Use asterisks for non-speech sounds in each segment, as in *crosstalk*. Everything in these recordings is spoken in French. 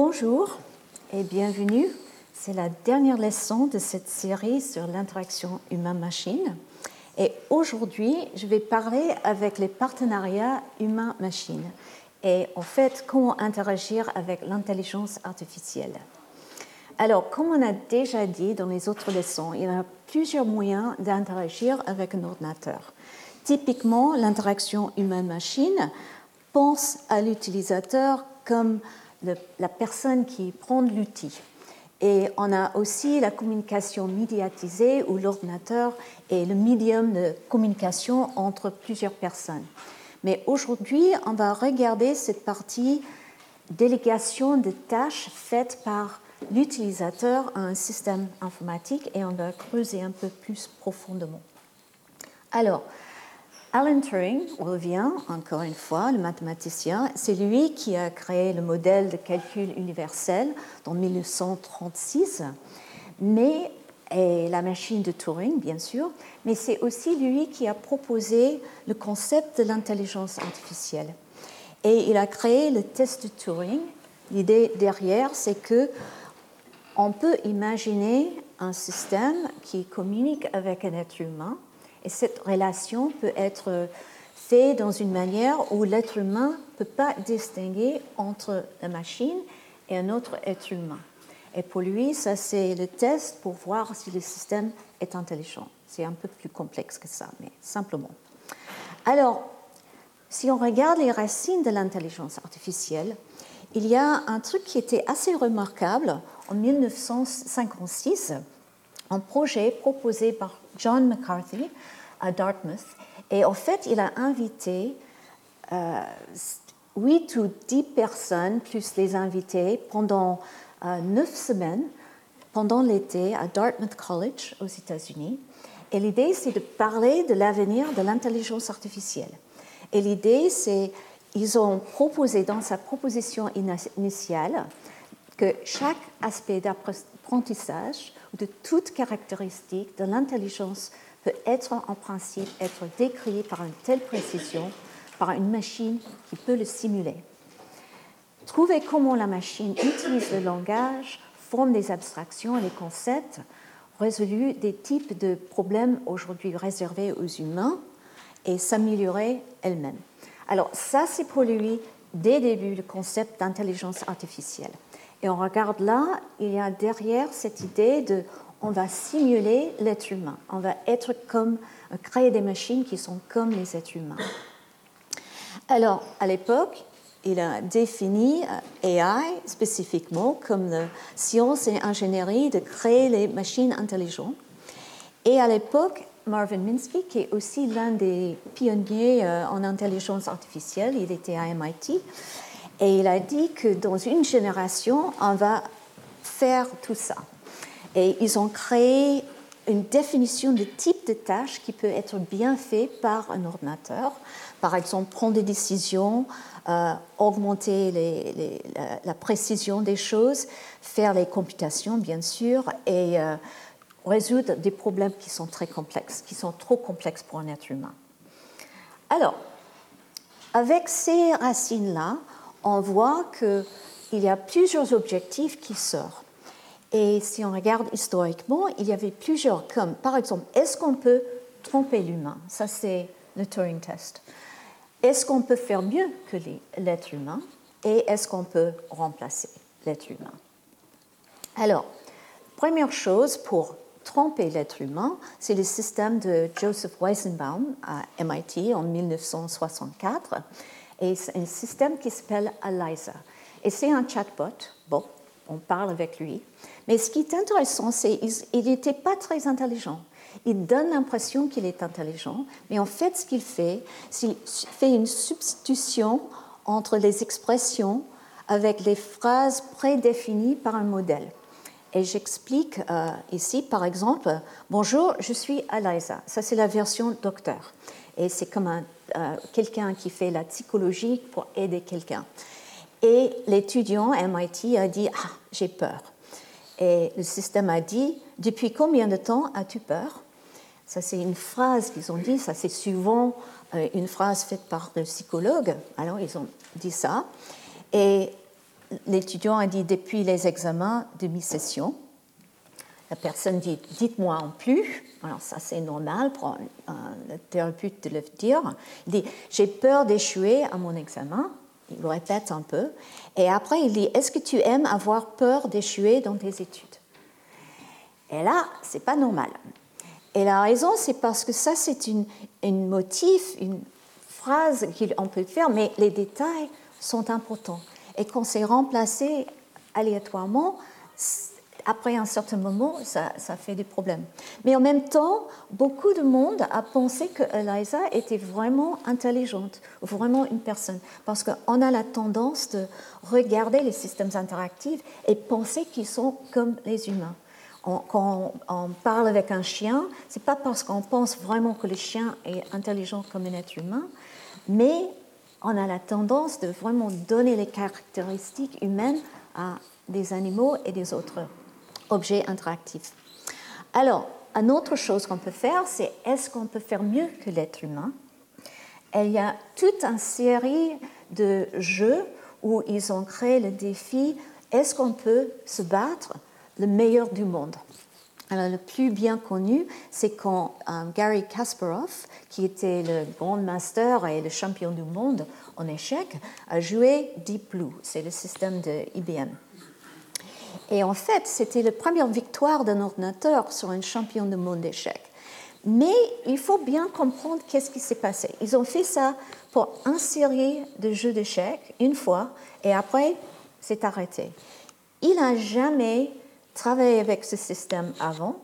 Bonjour et bienvenue. C'est la dernière leçon de cette série sur l'interaction humain-machine. Et aujourd'hui, je vais parler avec les partenariats humain-machine et en fait comment interagir avec l'intelligence artificielle. Alors, comme on a déjà dit dans les autres leçons, il y a plusieurs moyens d'interagir avec un ordinateur. Typiquement, l'interaction humain-machine pense à l'utilisateur comme la personne qui prend l'outil. Et on a aussi la communication médiatisée où l'ordinateur est le médium de communication entre plusieurs personnes. Mais aujourd'hui, on va regarder cette partie délégation de tâches faites par l'utilisateur à un système informatique et on va creuser un peu plus profondément. Alors, Alan Turing revient encore une fois, le mathématicien. C'est lui qui a créé le modèle de calcul universel en 1936, mais et la machine de Turing, bien sûr, mais c'est aussi lui qui a proposé le concept de l'intelligence artificielle. Et il a créé le test de Turing. L'idée derrière, c'est que on peut imaginer un système qui communique avec un être humain et cette relation peut être faite dans une manière où l'être humain ne peut pas distinguer entre la machine et un autre être humain. Et pour lui, ça c'est le test pour voir si le système est intelligent. C'est un peu plus complexe que ça, mais simplement. Alors, si on regarde les racines de l'intelligence artificielle, il y a un truc qui était assez remarquable en 1956, un projet proposé par John McCarthy à Dartmouth. Et en fait, il a invité euh, 8 ou 10 personnes, plus les invités, pendant euh, 9 semaines, pendant l'été, à Dartmouth College aux États-Unis. Et l'idée, c'est de parler de l'avenir de l'intelligence artificielle. Et l'idée, c'est, ils ont proposé dans sa proposition initiale que chaque aspect d'apprentissage de toute caractéristique de l'intelligence peut être en principe être décrit par une telle précision par une machine qui peut le simuler. Trouver comment la machine utilise le langage, forme des abstractions et les concepts, résout des types de problèmes aujourd'hui réservés aux humains et s'améliorer elle-même. Alors ça, c'est pour lui, dès le début, le concept d'intelligence artificielle. Et on regarde là, il y a derrière cette idée de on va simuler l'être humain. On va être comme, créer des machines qui sont comme les êtres humains. Alors, à l'époque, il a défini euh, AI spécifiquement comme la science et ingénierie de créer les machines intelligentes. Et à l'époque, Marvin Minsky, qui est aussi l'un des pionniers euh, en intelligence artificielle, il était à MIT, et il a dit que dans une génération, on va faire tout ça. Et ils ont créé une définition de type de tâche qui peut être bien fait par un ordinateur. Par exemple, prendre des décisions, euh, augmenter la, précision des choses, faire les computations, bien sûr, et euh, résoudre des problèmes qui sont très complexes, qui sont trop complexes pour un être humain. Alors, avec ces racines-là, on voit qu'il y a plusieurs objectifs qui sortent. Et si on regarde historiquement, il y avait plusieurs, comme par exemple, est-ce qu'on peut tromper l'humain? Ça, c'est le Turing test. Est-ce qu'on peut faire mieux que l'être humain? Et est-ce qu'on peut remplacer l'être humain? Alors, première chose pour tromper l'être humain, c'est le système de Joseph Weizenbaum à MIT en 1964. Et c'est un système qui s'appelle ELIZA. Et c'est un chatbot. Bon, on parle avec lui. Mais ce qui est intéressant, c'est qu'il n'était pas très intelligent. Il donne l'impression qu'il est intelligent, mais en fait, ce qu'il fait, c'est qu'il fait une substitution entre les expressions avec les phrases prédéfinies par un modèle. Et j'explique euh, ici, par exemple, Bonjour, je suis Eliza. Ça, c'est la version docteur. Et c'est comme quelqu'un qui fait la psychologie pour aider quelqu'un. Et l'étudiant MIT a dit Ah, j'ai peur. Et le système a dit Depuis combien de temps as-tu peur? Ça, c'est une phrase qu'ils ont dit, ça, c'est souvent euh, une phrase faite par le psychologue. Alors, ils ont dit ça. Et l'étudiant a dit depuis les examens de mi-session. La personne dit dites-moi en plus. Alors ça c'est normal pour un, thérapeute de le dire. Il dit j'ai peur d'échouer à mon examen. Il le répète un peu. Et après il dit est-ce que tu aimes avoir peur d'échouer dans tes études? Et là c'est pas normal. Et la raison c'est parce que ça c'est une, une motif, une phrase qu'on peut faire, mais les détails sont importants. Et quand c'est remplacé aléatoirement, après un certain moment, ça, fait des problèmes. Mais en même temps, beaucoup de monde a pensé que Eliza était vraiment intelligente, vraiment une personne, parce qu'on a la tendance de regarder les systèmes interactifs et penser qu'ils sont comme les humains. quand on parle avec un chien, c'est pas parce qu'on pense vraiment que le chien est intelligent comme un être humain, mais on a la tendance de vraiment donner les caractéristiques humaines à des animaux et des autres objets interactifs. Alors, une autre chose qu'on peut faire, c'est est-ce qu'on peut faire mieux que l'être humain? Il y a toute une série de jeux où ils ont créé le défi est-ce qu'on peut se battre le meilleur du monde? Alors, le plus bien connu, c'est quand euh, Gary Kasparov, qui était le grand master et le champion du monde en échec, a joué Deep Blue. C'est le système de IBM. Et en fait, c'était la première victoire d'un ordinateur sur un champion du monde d'échecs. Mais il faut bien comprendre qu'est-ce qui s'est passé. Ils ont fait ça pour insérer de jeux d'échecs une fois et après, c'est arrêté. Il n'a jamais travaillé avec ce système avant,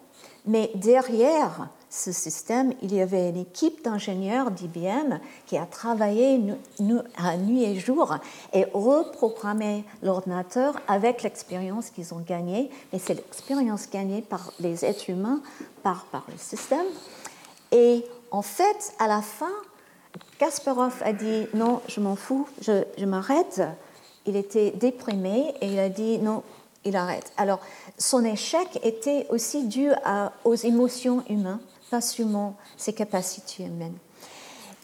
mais derrière ce système, il y avait une équipe d'ingénieurs d'IBM qui a travaillé nuit et jour et reprogrammé l'ordinateur avec l'expérience qu'ils ont gagnée. Mais c'est l'expérience gagnée par les êtres humains, par, le système. Et en fait, à la fin, Kasparov a dit non, je m'en fous, je m'arrête. Il était déprimé et il a dit non, il arrête. Alors, son échec était aussi dû aux émotions humaines, pas seulement ses capacités humaines.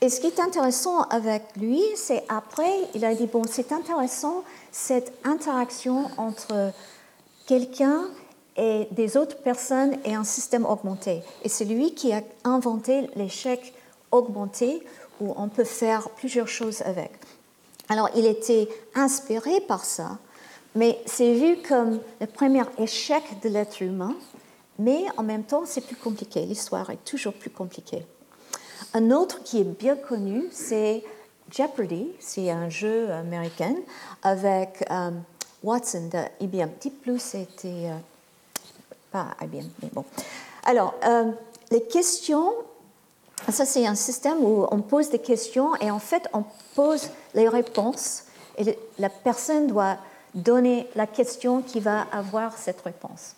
Et ce qui est intéressant avec lui, c'est après, il a dit, bon, c'est intéressant cette interaction entre quelqu'un et des autres personnes et un système augmenté. Et c'est lui qui a inventé l'échec augmenté où on peut faire plusieurs choses avec. Alors, il était inspiré par ça mais c'est vu comme le premier échec de l'être humain, mais en même temps, c'est plus compliqué. L'histoire est toujours plus compliquée. Un autre qui est bien connu, c'est Jeopardy. C'est un jeu américain avec euh, Watson de IBM. Deep Blue, c'était euh, pas IBM, mais bon. Alors, euh, les questions, ça c'est un système où on pose des questions et en fait, on pose les réponses et la personne doit donner la question qui va avoir cette réponse.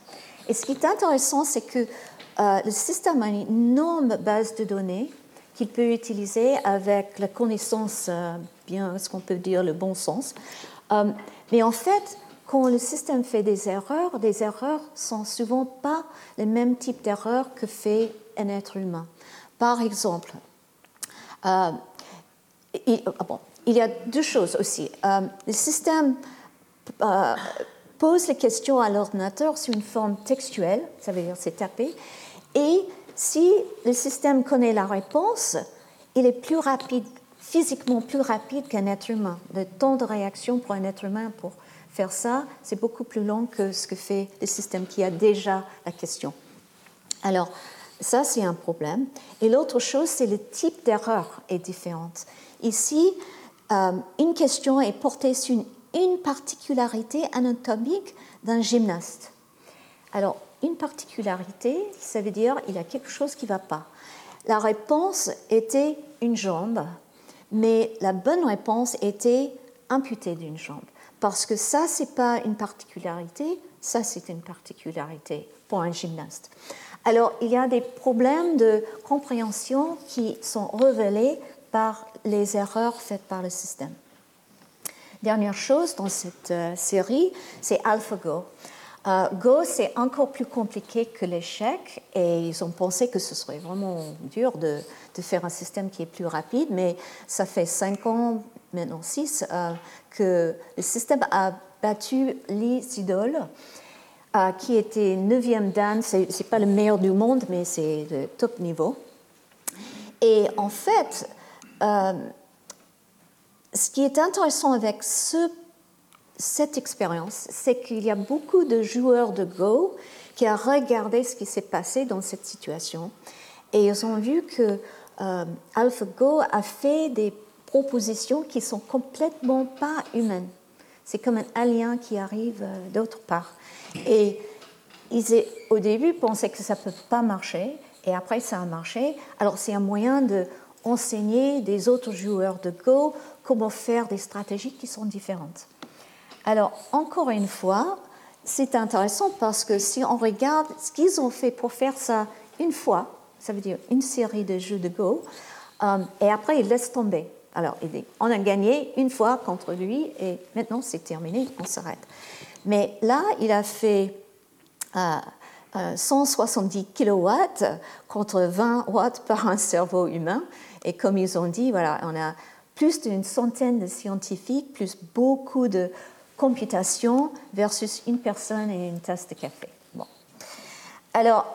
Et ce qui est intéressant, c'est que euh, le système a une énorme base de données qu'il peut utiliser avec la connaissance, euh, bien ce qu'on peut dire le bon sens. Euh, mais en fait, quand le système fait des erreurs, des erreurs sont souvent pas les mêmes types d'erreurs que fait un être humain. Par exemple, il, ah bon, il, y a deux choses aussi. le système pose les questions à l'ordinateur sous une forme textuelle, ça veut dire c'est tapé, et si le système connaît la réponse, il est plus rapide, physiquement plus rapide qu'un être humain. Le temps de réaction pour un être humain pour faire ça, c'est beaucoup plus long que ce que fait le système qui a déjà la question. Alors, ça, c'est un problème. Et l'autre chose, c'est le type d'erreur est différent. Ici, euh, une question est portée sur une une particularité anatomique d'un gymnaste. Alors, une particularité, ça veut dire il y a quelque chose qui ne va pas. La réponse était une jambe, mais la bonne réponse était amputée d'une jambe. Parce que ça, ce n'est pas une particularité, ça, c'est une particularité pour un gymnaste. Alors, il y a des problèmes de compréhension qui sont révélés par les erreurs faites par le système. Dernière chose dans cette euh, série, c'est AlphaGo. Euh, Go, c'est encore plus compliqué que l'échec et ils ont pensé que ce serait vraiment dur de, faire un système qui est plus rapide, mais ça fait cinq ans, maintenant six, euh, que le système a battu Lee Sidol, euh, qui était 9e dan. Ce n'est pas le meilleur du monde, mais c'est le top niveau. Et en fait, ce qui est intéressant avec ce, cette expérience, c'est qu'il y a beaucoup de joueurs de Go qui ont regardé ce qui s'est passé dans cette situation. Et ils ont vu que euh, AlphaGo a fait des propositions qui sont complètement pas humaines. C'est comme un alien qui arrive euh, d'autre part. Et ils, au début, pensaient que ça ne peut pas marcher, et après, ça a marché. Alors, c'est un moyen de enseigner des autres joueurs de Go comment faire des stratégies qui sont différentes. Alors, encore une fois, c'est intéressant parce que si on regarde ce qu'ils ont fait pour faire ça une fois, ça veut dire une série de jeux de Go, euh, et après ils laissent tomber. Alors, on a gagné une fois contre lui et maintenant c'est terminé, on s'arrête. Mais là, il a fait 170 euh, euh, kilowatts contre 20 watts par un cerveau humain. Et comme ils ont dit, voilà, on a plus d'une centaine de scientifiques, plus beaucoup de computations versus une personne et une tasse de café. Bon. Alors,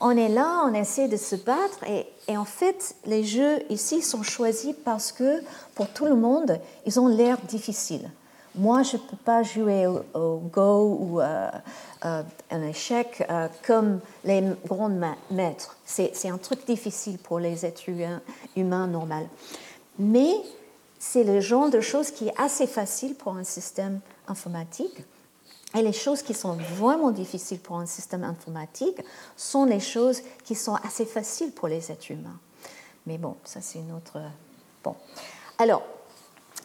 on est là, on essaie de se battre et, en fait, les jeux ici sont choisis parce que pour tout le monde, ils ont l'air difficiles. Moi, je ne peux pas jouer au, Go ou euh, euh, un échec euh, comme les grands maîtres. C'est un truc difficile pour les êtres humains, humains normaux. Mais c'est le genre de choses qui est assez facile pour un système informatique. Et les choses qui sont vraiment difficiles pour un système informatique sont les choses qui sont assez faciles pour les êtres humains. Mais bon, ça c'est une autre... Bon. Alors,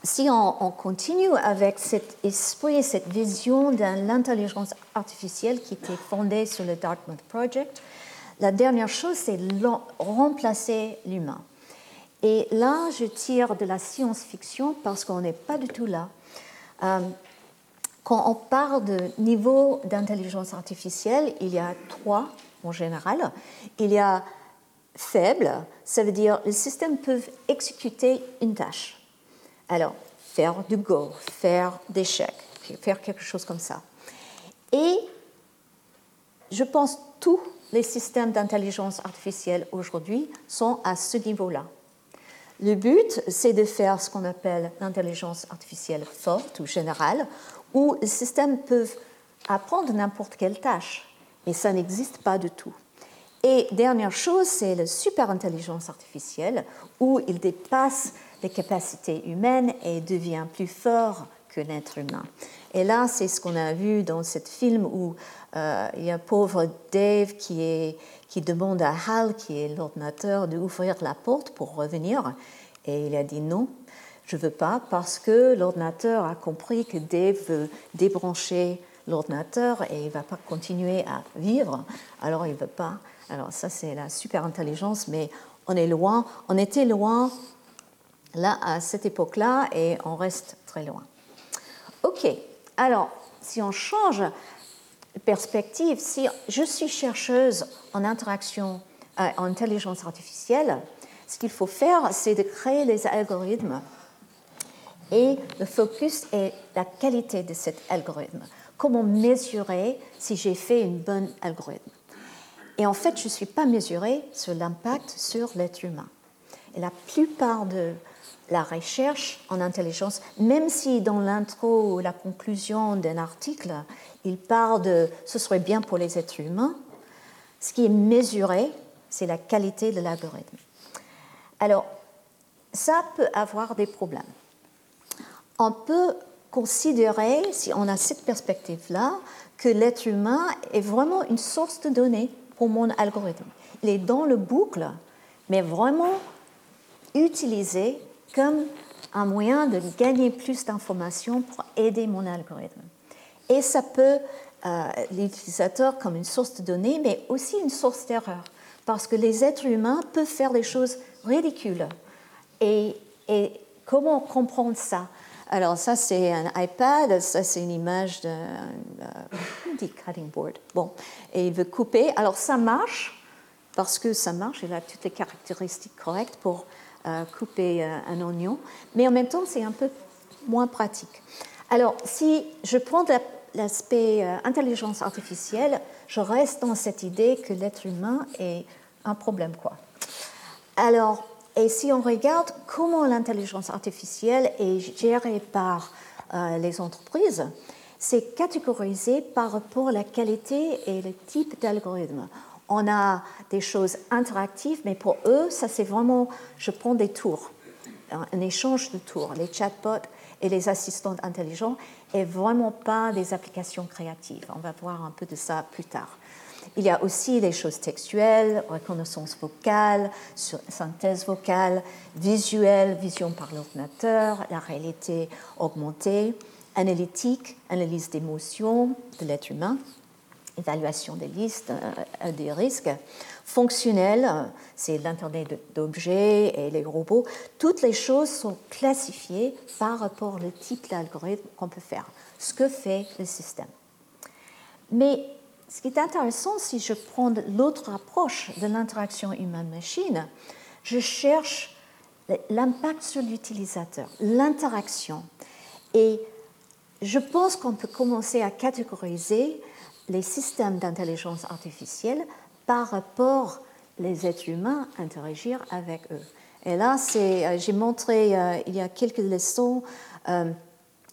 si on, continue avec cet esprit, cette vision de l'intelligence artificielle qui était fondée sur le Dartmouth Project, la dernière chose, c'est remplacer l'humain. Et là, je tire de la science-fiction parce qu'on n'est pas du tout là. Euh, quand on parle de niveau d'intelligence artificielle, il y a trois en général. Il y a faible, ça veut dire le système peut exécuter une tâche. Alors, faire du Go, faire des chèques, faire quelque chose comme ça. Et je pense tous les systèmes d'intelligence artificielle aujourd'hui sont à ce niveau-là. Le but, c'est de faire ce qu'on appelle l'intelligence artificielle forte ou générale, où les systèmes peuvent apprendre n'importe quelle tâche, mais ça n'existe pas du tout. Et dernière chose, c'est la super intelligence artificielle, où il dépasse les capacités humaines et devient plus fort que l'être humain. Et là, c'est ce qu'on a vu dans ce film où euh, il y a un pauvre Dave qui, qui demande à Hal, qui est l'ordinateur, d'ouvrir la porte pour revenir. Et il a dit non, je ne veux pas, parce que l'ordinateur a compris que Dave veut débrancher l'ordinateur et il ne va pas continuer à vivre, alors il ne veut pas. Alors ça, c'est la super intelligence, mais on est loin, on était loin là à cette époque-là et on reste très loin. Ok, alors si on change de perspective, si je suis chercheuse en interaction, euh, en intelligence artificielle, ce qu'il faut faire, c'est de créer les algorithmes et le focus est la qualité de cet algorithme. Comment mesurer si j'ai fait une bonne algorithme? Et en fait, je ne suis pas mesurée sur l'impact sur l'être humain. Et la plupart de la recherche en intelligence, même si dans l'intro ou la conclusion d'un article, il parle de ce serait bien pour les êtres humains, ce qui est mesuré, c'est la qualité de l'algorithme. Alors, ça peut avoir des problèmes. On peut considérer, si on a cette perspective-là, que l'être humain est vraiment une source de données pour mon algorithme. Il est dans le boucle, mais vraiment utilisé comme un moyen de gagner plus d'informations pour aider mon algorithme. Et ça peut euh, l'utilisateur comme une source de données, mais aussi une source d'erreur, parce que les êtres humains peuvent faire des choses ridicules. Et, comment comprendre ça? Alors ça c'est un iPad, ça c'est une image d'un euh, cutting board. Bon, et il veut couper. Alors ça marche parce que ça marche, il a toutes les caractéristiques correctes pour couper euh, un oignon, mais en même temps, c'est un peu moins pratique. Alors, si je prends l'aspect euh, intelligence artificielle, je reste dans cette idée que l'être humain est un problème, quoi. Alors, et si on regarde comment l'intelligence artificielle est gérée par euh, les entreprises, c'est catégorisé par rapport à la qualité et le type d'algorithme. On a des choses interactives, mais pour eux, ça c'est vraiment, je prends des tours, un échange de tours. Les chatbots et les assistants intelligents et vraiment pas des applications créatives. On va voir un peu de ça plus tard. Il y a aussi les choses textuelles, reconnaissance vocale, synthèse vocale, visuelle, vision par l'ordinateur, la réalité augmentée, analytique, analyse d'émotions de l'être humain, évaluation des listes euh, des risques, fonctionnel, c'est l'Internet d'objets et les robots. Toutes les choses sont classifiées par rapport au type d'algorithme qu'on peut faire, ce que fait le système. Mais ce qui est intéressant, si je prends l'autre approche de l'interaction humaine-machine, je cherche l'impact sur l'utilisateur, l'interaction. Et je pense qu'on peut commencer à catégoriser les systèmes d'intelligence artificielle par rapport les êtres humains interagir avec eux. Et là, euh, j'ai montré euh, il y a quelques leçons euh,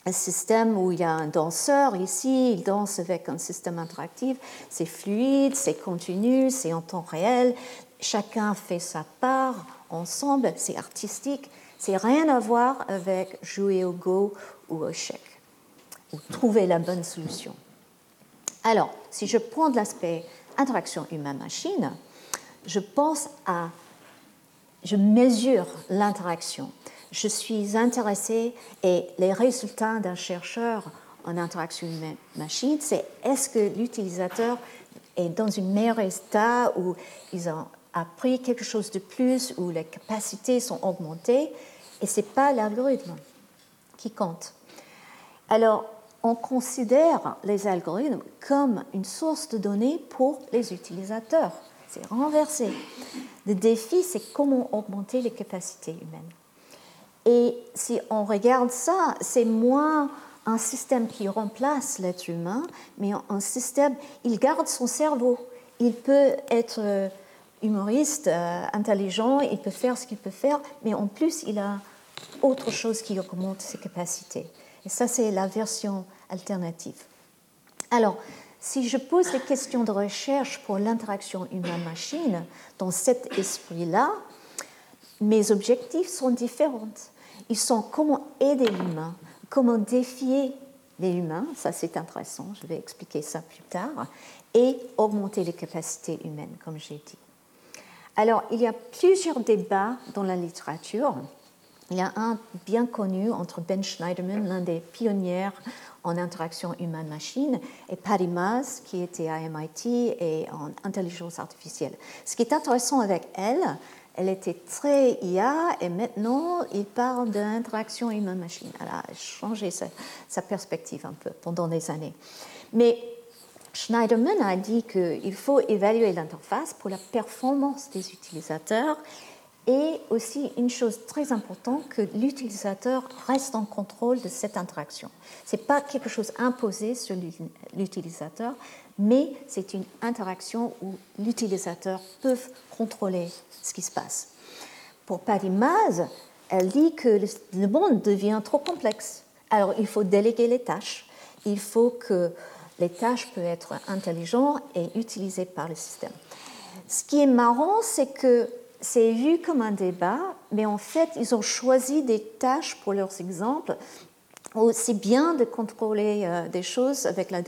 un système où il y a un danseur ici, il danse avec un système interactif, c'est fluide, c'est continu, c'est en temps réel, chacun fait sa part ensemble, c'est artistique, c'est rien à voir avec jouer au go ou au chèque, ou trouver la bonne solution. Alors, si je prends l'aspect interaction humain-machine, je pense à, je mesure l'interaction. Je suis intéressée et les résultats d'un chercheur en interaction humain-machine, c'est est-ce que l'utilisateur est dans un meilleur état où ils ont appris quelque chose de plus, où les capacités sont augmentées, et ce n'est pas l'algorithme qui compte. Alors, on considère les algorithmes comme une source de données pour les utilisateurs. C'est renversé. Le défi, c'est comment augmenter les capacités humaines. Et si on regarde ça, c'est moins un système qui remplace l'être humain, mais un système, il garde son cerveau. Il peut être euh, humoriste, euh, intelligent, il peut faire ce qu'il peut faire, mais en plus, il a autre chose qui augmente ses capacités. Et ça, c'est la version alternative. Alors, si je pose des questions de recherche pour l'interaction humain-machine dans cet esprit-là, mes objectifs sont différents. Ils sont comment aider l'humain, comment défier les humains, ça c'est intéressant, je vais expliquer ça plus tard, et augmenter les capacités humaines, comme j'ai dit. Alors, il y a plusieurs débats dans la littérature il y a un bien connu entre Ben Schneiderman, l'un des pionniers en interaction humaine-machine, et Patty Maz, qui était à MIT et en intelligence artificielle. Ce qui est intéressant avec elle, elle était très IA et maintenant il parle d'interaction humaine-machine. Elle a changé sa, perspective un peu pendant des années. Mais Schneiderman a dit qu'il faut évaluer l'interface pour la performance des utilisateurs et aussi une chose très importante, que l'utilisateur reste en contrôle de cette interaction. Ce n'est pas quelque chose imposé sur l'utilisateur, mais c'est une interaction où l'utilisateur peut contrôler ce qui se passe. Pour Patty Maz, elle dit que le monde devient trop complexe. Alors il faut déléguer les tâches. Il faut que les tâches peuvent être intelligentes et utilisées par le système. Ce qui est marrant, c'est que c'est vu comme un débat, mais en fait, ils ont choisi des tâches pour leurs exemples. C'est bien de contrôler euh, des choses avec la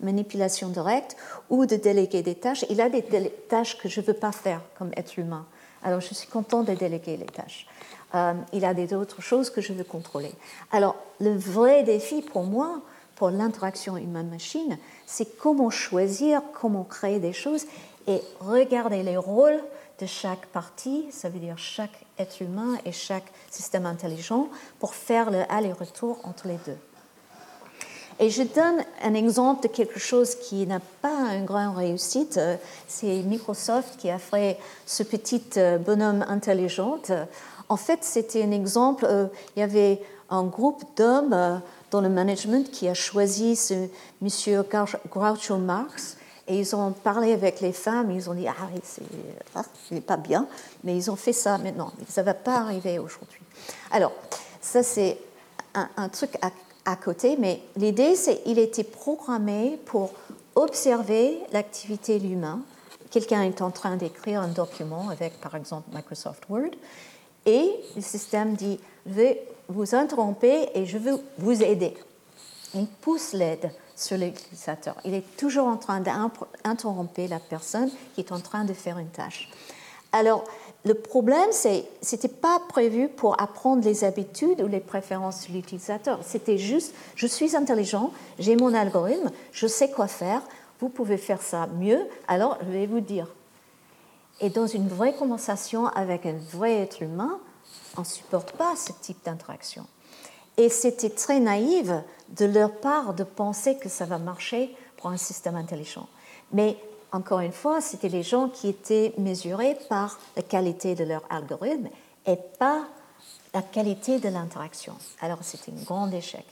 manipulation directe ou de déléguer des tâches. Il a des tâches que je ne veux pas faire comme être humain. Alors, je suis content de déléguer les tâches. Euh, il a d'autres choses que je veux contrôler. Alors, le vrai défi pour moi, pour l'interaction humaine-machine, c'est comment choisir, comment créer des choses et regarder les rôles de chaque partie, ça veut dire chaque être humain et chaque système intelligent, pour faire le aller-retour entre les deux. Et je donne un exemple de quelque chose qui n'a pas une grande réussite. C'est Microsoft qui a fait ce petit euh, bonhomme intelligent. En fait, c'était un exemple, euh, il y avait un groupe d'hommes euh, dans le management qui a choisi ce monsieur Groucho Marx et ils ont parlé avec les femmes, ils ont dit Ah, ah c'est pas bien, mais ils ont fait ça maintenant. Ça ne va pas arriver aujourd'hui. Alors, ça, c'est un, truc à, à, côté, mais l'idée, c'est qu'il était programmé pour observer l'activité de l'humain. Quelqu'un est en train d'écrire un document avec, par exemple, Microsoft Word, et le système dit Je vais vous interrompre et je veux vous aider. Il pousse l'aide sur l'utilisateur. Il est toujours en train d'interrompre la personne qui est en train de faire une tâche. Alors, le problème, n'était pas prévu pour apprendre les habitudes ou les préférences de l'utilisateur. C'était juste, je suis intelligent, j'ai mon algorithme, je sais quoi faire, vous pouvez faire ça mieux, alors je vais vous dire. Et dans une vraie conversation avec un vrai être humain, on ne supporte pas ce type d'interaction. Et c'était très naïf de leur part de penser que ça va marcher pour un système intelligent. Mais encore une fois, c'était les gens qui étaient mesurés par la qualité de leur algorithme et pas la qualité de l'interaction. Alors c'était un grand échec.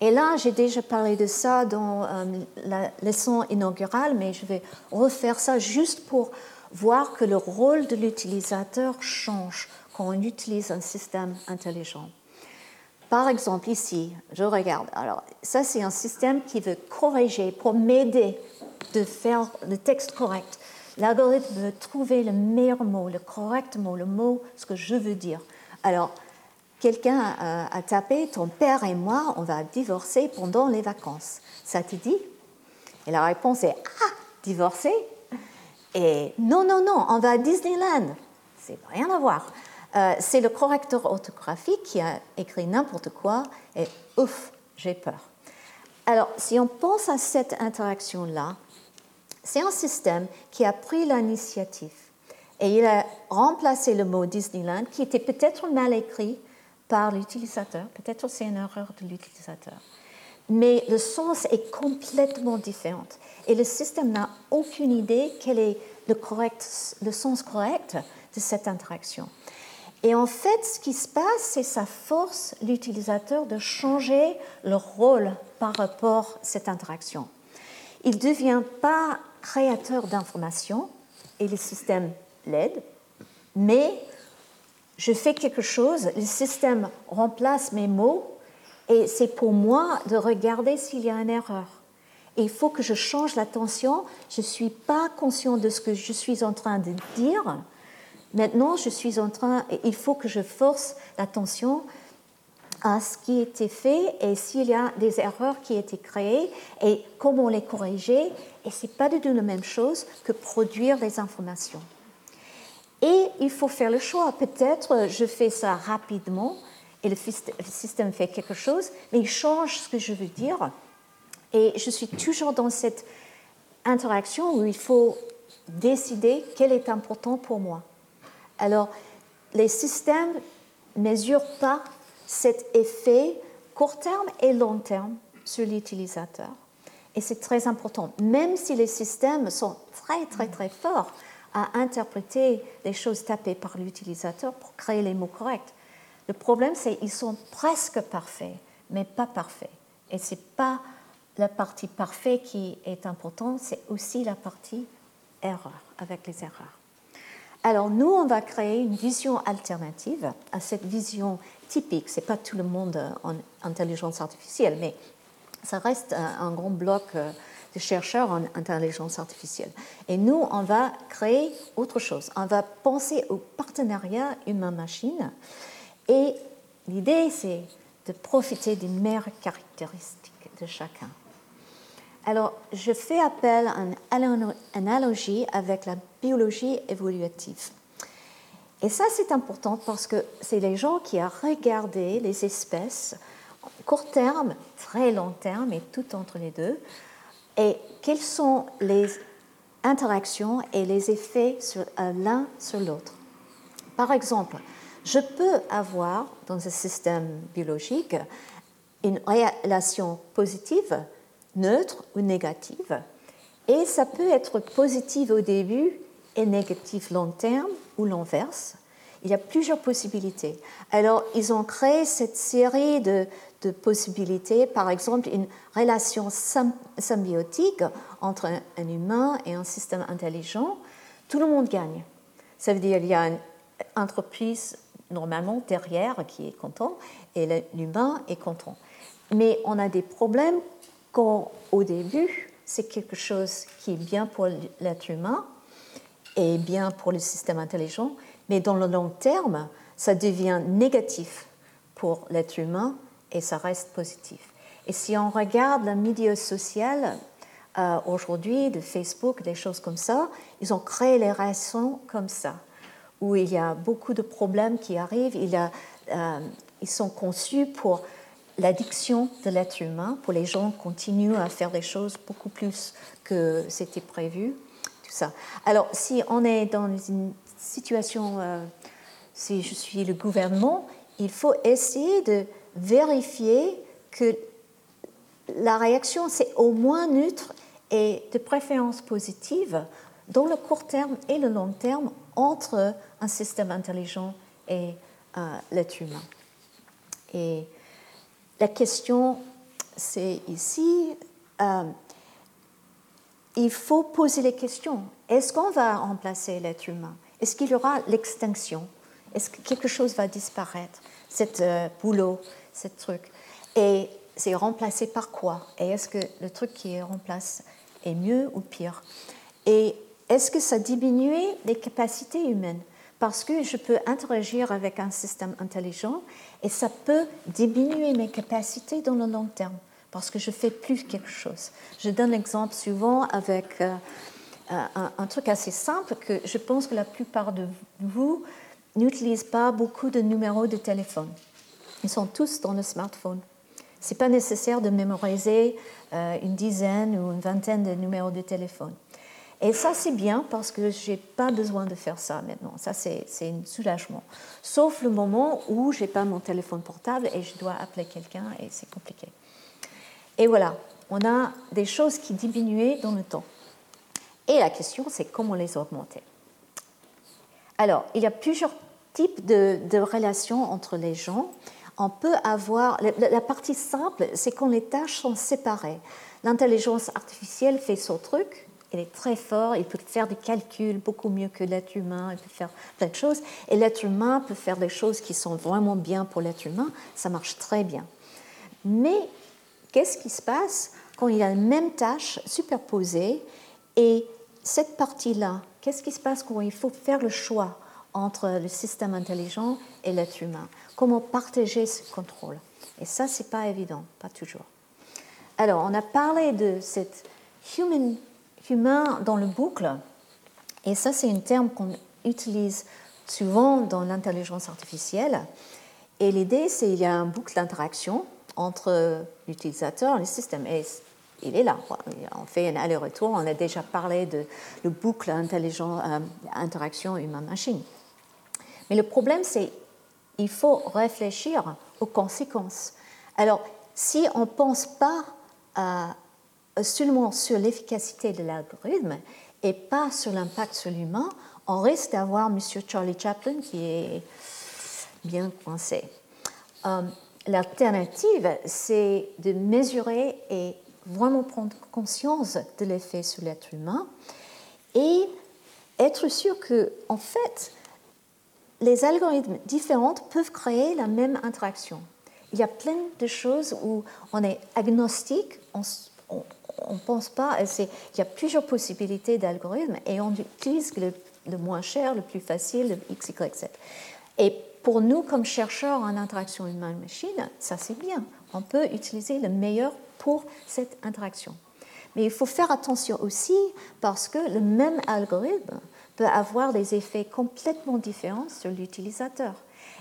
Et là, j'ai déjà parlé de ça dans euh, la leçon inaugurale, mais je vais refaire ça juste pour voir que le rôle de l'utilisateur change quand on utilise un système intelligent. Par exemple, ici, je regarde. Alors, ça, c'est un système qui veut corriger pour m'aider de faire le texte correct. L'algorithme veut trouver le meilleur mot, le correct mot, le mot, ce que je veux dire. Alors, quelqu'un a, tapé Ton père et moi, on va divorcer pendant les vacances. Ça te dit? Et la réponse est Ah, divorcer? Et non, non, non, on va à Disneyland. C'est rien à voir. Euh, c'est le correcteur orthographique qui a écrit n'importe quoi et ouf, j'ai peur. Alors, si on pense à cette interaction-là, c'est un système qui a pris l'initiative et il a remplacé le mot Disneyland qui était peut-être mal écrit par l'utilisateur, peut-être c'est une erreur de l'utilisateur. Mais le sens est complètement différent et le système n'a aucune idée quel est le, sens correct de cette interaction. Et en fait, ce qui se passe, c'est ça force l'utilisateur de changer le rôle par rapport à cette interaction. Il ne devient pas créateur d'informations et le système l'aide, mais je fais quelque chose, le système remplace mes mots et c'est pour moi de regarder s'il y a une erreur. Et il faut que je change l'attention. Je ne suis pas conscient de ce que je suis en train de dire Maintenant, je suis en train, il faut que je force l'attention à ce qui été fait et s'il y a des erreurs qui été créées et comment les corriger. Et ce n'est pas du tout la même chose que produire des informations. Et il faut faire le choix. Peut-être je fais ça rapidement et le système fait quelque chose, mais il change ce que je veux dire. Et je suis toujours dans cette interaction où il faut décider quel est important pour moi. Alors, les systèmes ne mesurent pas cet effet court terme et long terme sur l'utilisateur. Et c'est très important, même si les systèmes sont très, très, très forts à interpréter les choses tapées par l'utilisateur pour créer les mots corrects. Le problème, c'est qu'ils sont presque parfaits, mais pas parfaits. Et ce n'est pas la partie parfaite qui est importante, c'est aussi la partie erreur, avec les erreurs. Alors nous, on va créer une vision alternative à cette vision typique. Ce n'est pas tout le monde en intelligence artificielle, mais ça reste un, grand bloc euh, de chercheurs en intelligence artificielle. Et nous, on va créer autre chose. On va penser au partenariat humain-machine. Et l'idée, c'est de profiter des meilleures caractéristiques de chacun. Alors, je fais appel à une analogie avec la biologie évolutive. Et ça, c'est important parce que c'est les gens qui ont regardé les espèces court terme, très long terme et tout entre les deux, et quelles sont les interactions et les effets euh, l'un sur l'autre. Par exemple, je peux avoir dans un système biologique une relation positive neutre ou négative. Et ça peut être positive au début et négative long terme ou l'inverse. Il y a plusieurs possibilités. Alors, ils ont créé cette série de, de possibilités, par exemple une relation symbiotique entre un humain et un système intelligent, tout le monde gagne. Ça veut dire qu'il y a une entreprise normalement derrière qui est content et l'humain est content. Mais on a des problèmes quand au début c'est quelque chose qui est bien pour l'être humain et bien pour le système intelligent, mais dans le long terme, ça devient négatif pour l'être humain et ça reste positif. Et si on regarde le milieu social euh, aujourd'hui, de Facebook, des choses comme ça, ils ont créé les relations comme ça, où il y a beaucoup de problèmes qui arrivent. Euh, ils sont conçus pour l'addiction de l'être humain, pour les gens continuent à faire des choses beaucoup plus que c'était prévu. Tout ça. Alors, si on est dans une situation, euh, si je suis le gouvernement, il faut essayer de vérifier que la réaction, c'est au moins neutre et de préférence positive dans le court terme et le long terme entre un système intelligent et euh, l'être humain. Et la question, c'est ici, euh, il faut poser les questions. Est-ce qu'on va remplacer l'être humain? Est-ce qu'il y aura l'extinction? Est-ce que quelque chose va disparaître Cet euh, boulot, ce truc? Et c'est remplacé par quoi? Et est-ce que le truc qui est remplacé est mieux ou pire? Et est-ce que ça diminue les capacités humaines? Parce que je peux interagir avec un système intelligent et ça peut diminuer mes capacités dans le long terme parce que je fais plus quelque chose. Je donne l'exemple souvent avec euh, un, un, truc assez simple que je pense que la plupart de vous n'utilisent pas beaucoup de numéros de téléphone. Ils sont tous dans le smartphone. Ce n'est pas nécessaire de mémoriser euh, une dizaine ou une vingtaine de numéros de téléphone. Et ça, c'est bien parce que je n'ai pas besoin de faire ça maintenant. Ça, c'est un soulagement. Sauf le moment où je n'ai pas mon téléphone portable et je dois appeler quelqu'un et c'est compliqué. Et voilà, on a des choses qui diminuent dans le temps. Et la question, c'est comment les augmenter? Alors, il y a plusieurs types de, de relations entre les gens on peut avoir. La partie simple, c'est quand les tâches sont séparées. L'intelligence artificielle fait son truc, il est très fort, il peut faire des calculs beaucoup mieux que l'être humain, il peut faire plein de choses. Et l'être humain peut faire des choses qui sont vraiment bien pour l'être humain, ça marche très bien. Mais qu'est-ce qui se passe quand il y a la même tâche superposée et cette partie-là, qu'est-ce qui se passe quand il faut faire le choix entre le système intelligent et l'être humain? Comment partager ce contrôle? Et ça, c'est pas évident, pas toujours. Alors, on a parlé de cet human, humain dans le boucle, et ça, c'est un terme qu'on utilise souvent dans l'intelligence artificielle. Et l'idée, c'est qu'il y a un boucle d'interaction entre l'utilisateur et le système. Et il est là. On fait un aller-retour. On a déjà parlé de le boucle intelligent, euh, interaction humain-machine. Mais le problème, c'est il faut réfléchir aux conséquences. Alors, si on ne pense pas seulement sur l'efficacité de l'algorithme et pas sur l'impact sur l'humain, on risque d'avoir M. Charlie Chaplin qui est bien coincé. Euh, l'alternative, c'est de mesurer et vraiment prendre conscience de l'effet sur l'être humain et être sûr que, en fait, les algorithmes différents peuvent créer la même interaction. Il y a plein de choses où on est agnostique, on ne pense pas, il y a plusieurs possibilités d'algorithmes et on utilise le, moins cher, le plus facile, le X, Y, Z. Et pour nous, comme chercheurs en interaction humaine-machine, ça c'est bien. On peut utiliser le meilleur pour cette interaction. Mais il faut faire attention aussi parce que le même algorithme peut avoir des effets complètement différents sur l'utilisateur.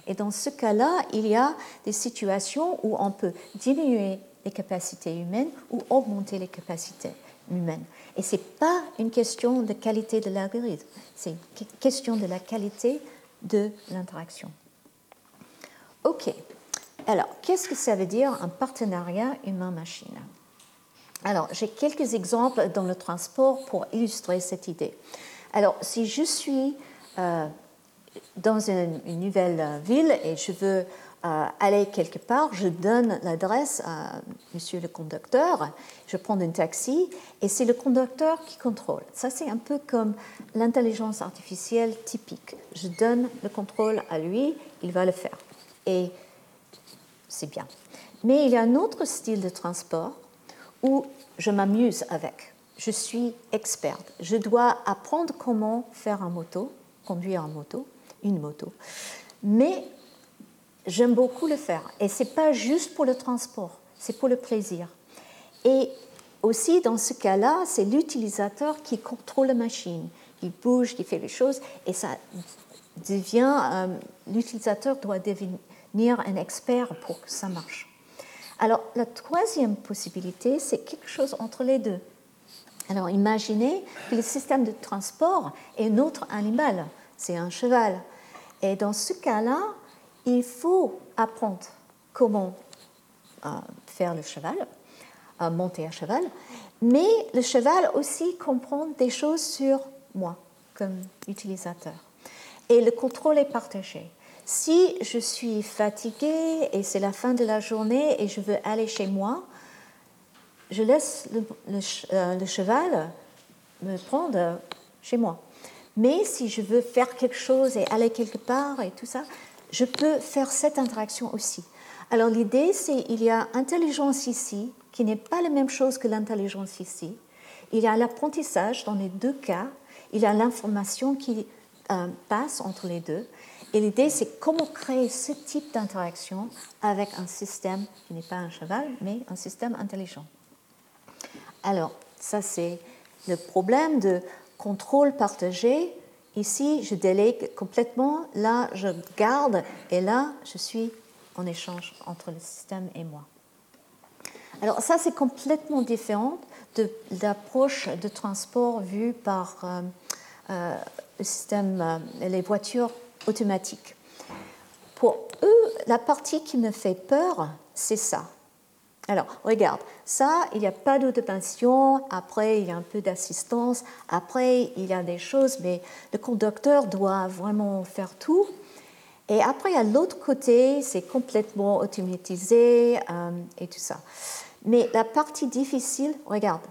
Et dans ce cas-là, il y a des situations où on peut diminuer les capacités humaines ou augmenter les capacités humaines. Et ce n'est pas une question de qualité de l'algorithme, c'est une question de la qualité de l'interaction. OK. Alors, qu'est-ce que ça veut dire un partenariat humain-machine? Alors, j'ai quelques exemples dans le transport pour illustrer cette idée. Alors, si je suis euh, dans une, nouvelle ville et je veux euh, aller quelque part, je donne l'adresse à monsieur le conducteur, je prends un taxi et c'est le conducteur qui contrôle. Ça, c'est un peu comme l'intelligence artificielle typique. Je donne le contrôle à lui, il va le faire. Et c'est bien. Mais il y a un autre style de transport où je m'amuse avec. Je suis experte. Je dois apprendre comment faire un moto, conduire un moto, une moto. Mais J'aime beaucoup le faire. Et ce n'est pas juste pour le transport, c'est pour le plaisir. Et aussi, dans ce cas-là, c'est l'utilisateur qui contrôle la machine, qui bouge, qui fait les choses, et ça devient, euh, l'utilisateur doit devenir un expert pour que ça marche. Alors, la troisième possibilité, c'est quelque chose entre les deux. Alors, imaginez que le système de transport est un autre animal, c'est un cheval. Et dans ce cas-là, il faut apprendre comment euh, faire le cheval, euh, monter un cheval, mais le cheval aussi comprend des choses sur moi comme utilisateur. Et le contrôle est partagé. Si je suis fatiguée et c'est la fin de la journée et je veux aller chez moi, je laisse le, euh, le cheval me prendre chez moi. Mais si je veux faire quelque chose et aller quelque part et tout ça, je peux faire cette interaction aussi. Alors l'idée, c'est qu'il y a intelligence ici, qui n'est pas la même chose que l'intelligence ici. Il y a l'apprentissage dans les deux cas, il y a l'information qui euh, passe entre les deux. Et l'idée, c'est comment créer ce type d'interaction avec un système qui n'est pas un cheval, mais un système intelligent. Alors, ça, c'est le problème de contrôle partagé Ici, je délègue complètement, là, je garde, et là, je suis en échange entre le système et moi. Alors ça, c'est complètement différent de l'approche de transport vue par euh, euh, le système, euh, les voitures automatiques. Pour eux, la partie qui me fait peur, c'est ça. Alors, regarde, ça, il n'y a pas d'autopension, après, il y a un peu d'assistance, après, il y a des choses, mais le conducteur doit vraiment faire tout. Et après, à l'autre côté, c'est complètement automatisé euh, et tout ça. Mais la partie difficile, regarde,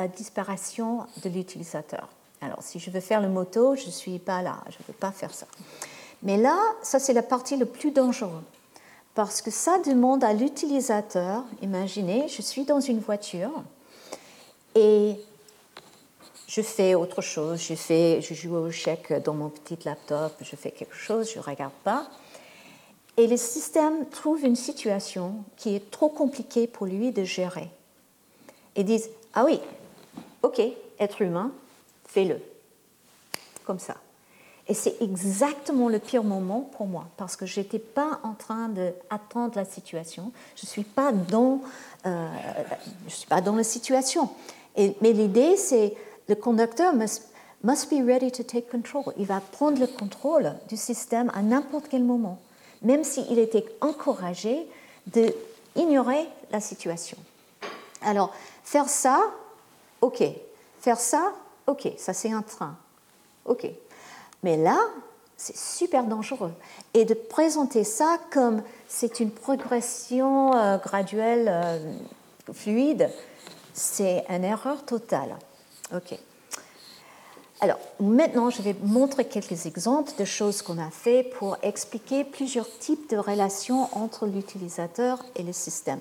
la disparition de l'utilisateur. Alors, si je veux faire le moto, je ne suis pas là, je ne veux pas faire ça. Mais là, ça, c'est la partie la plus dangereuse parce que ça demande à l'utilisateur, imaginez, je suis dans une voiture et je fais autre chose, je, fais, je joue au chèque dans mon petit laptop, je fais quelque chose, je ne regarde pas. Et le système trouve une situation qui est trop compliquée pour lui de gérer. Et disent, ah oui, ok, être humain, fais-le. Comme ça. Et c'est exactement le pire moment pour moi, parce que je n'étais pas en train d'attendre la situation. Je ne suis, pas dans, euh, suis pas dans la situation. Mais l'idée, c'est le conducteur must, must be ready to take control. Il va prendre le contrôle du système à n'importe quel moment, même s'il était encouragé d'ignorer la situation. Alors, faire ça, ok. Faire ça, ok. Ça, c'est un train. Ok. Mais là, c'est super dangereux. Et de présenter ça comme c'est une progression euh, graduelle, euh, fluide, c'est une erreur totale. OK. Alors, maintenant, je vais montrer quelques exemples de choses qu'on a fait pour expliquer plusieurs types de relations entre l'utilisateur et le système.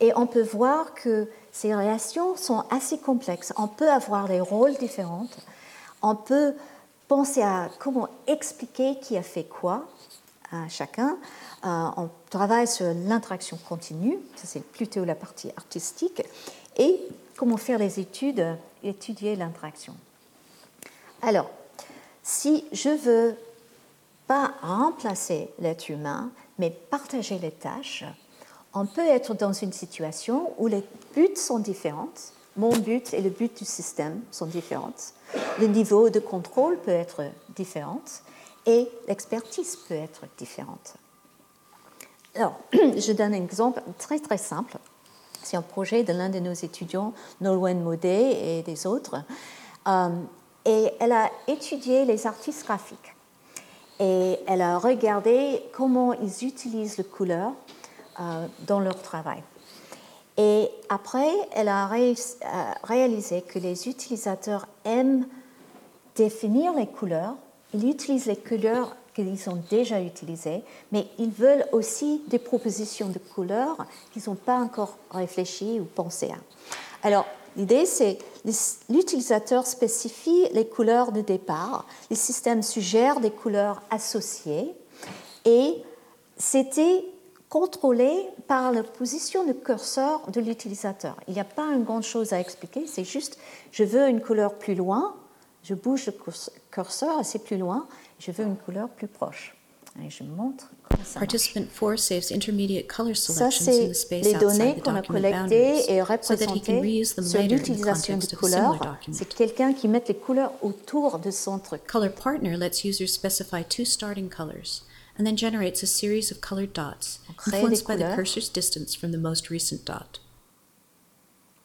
Et on peut voir que ces relations sont assez complexes. On peut avoir des rôles différents. On peut penser à comment expliquer qui a fait quoi à chacun. Euh, on travaille sur l'interaction continue, ça c'est plutôt la partie artistique, et comment faire les études, étudier l'interaction. Alors, si je veux pas remplacer l'être humain, mais partager les tâches, on peut être dans une situation où les buts sont différents, mon but et le but du système sont différents le niveau de contrôle peut être différent et l'expertise peut être différente. Alors, *clears throat* je donne un exemple très très simple. C'est un projet de l'un de nos étudiants, Nolwenn Modet et des autres. Euh, et elle a étudié les artistes graphiques. et elle a regardé comment ils utilisent la couleur euh, dans leur travail. Et après, elle a réalisé que les utilisateurs aiment définir les couleurs. Ils utilisent les couleurs qu'ils ont déjà utilisées, mais ils veulent aussi des propositions de couleurs qu'ils n'ont pas encore réfléchi ou pensé à. Alors, l'idée, c'est l'utilisateur spécifie les couleurs de départ, le système suggère des couleurs associées, et c'était contrôlé par la position de curseur de l'utilisateur. Il n'y a pas une grande chose à expliquer, c'est juste je veux une couleur plus loin, je bouge le curseur assez plus loin, je veux une couleur plus proche. Et je montre comment ça Participant 4 saves intermediate color Ça, selections in the c'est space les données qu'on a collectées et so that he can représentées reuse them sur l'utilisation de couleurs. C'est quelqu'un qui met les couleurs autour de son truc. Color Partner lets users specify two starting colors and then generates a series of colored dots influenced by the cursor's distance from the most recent dot.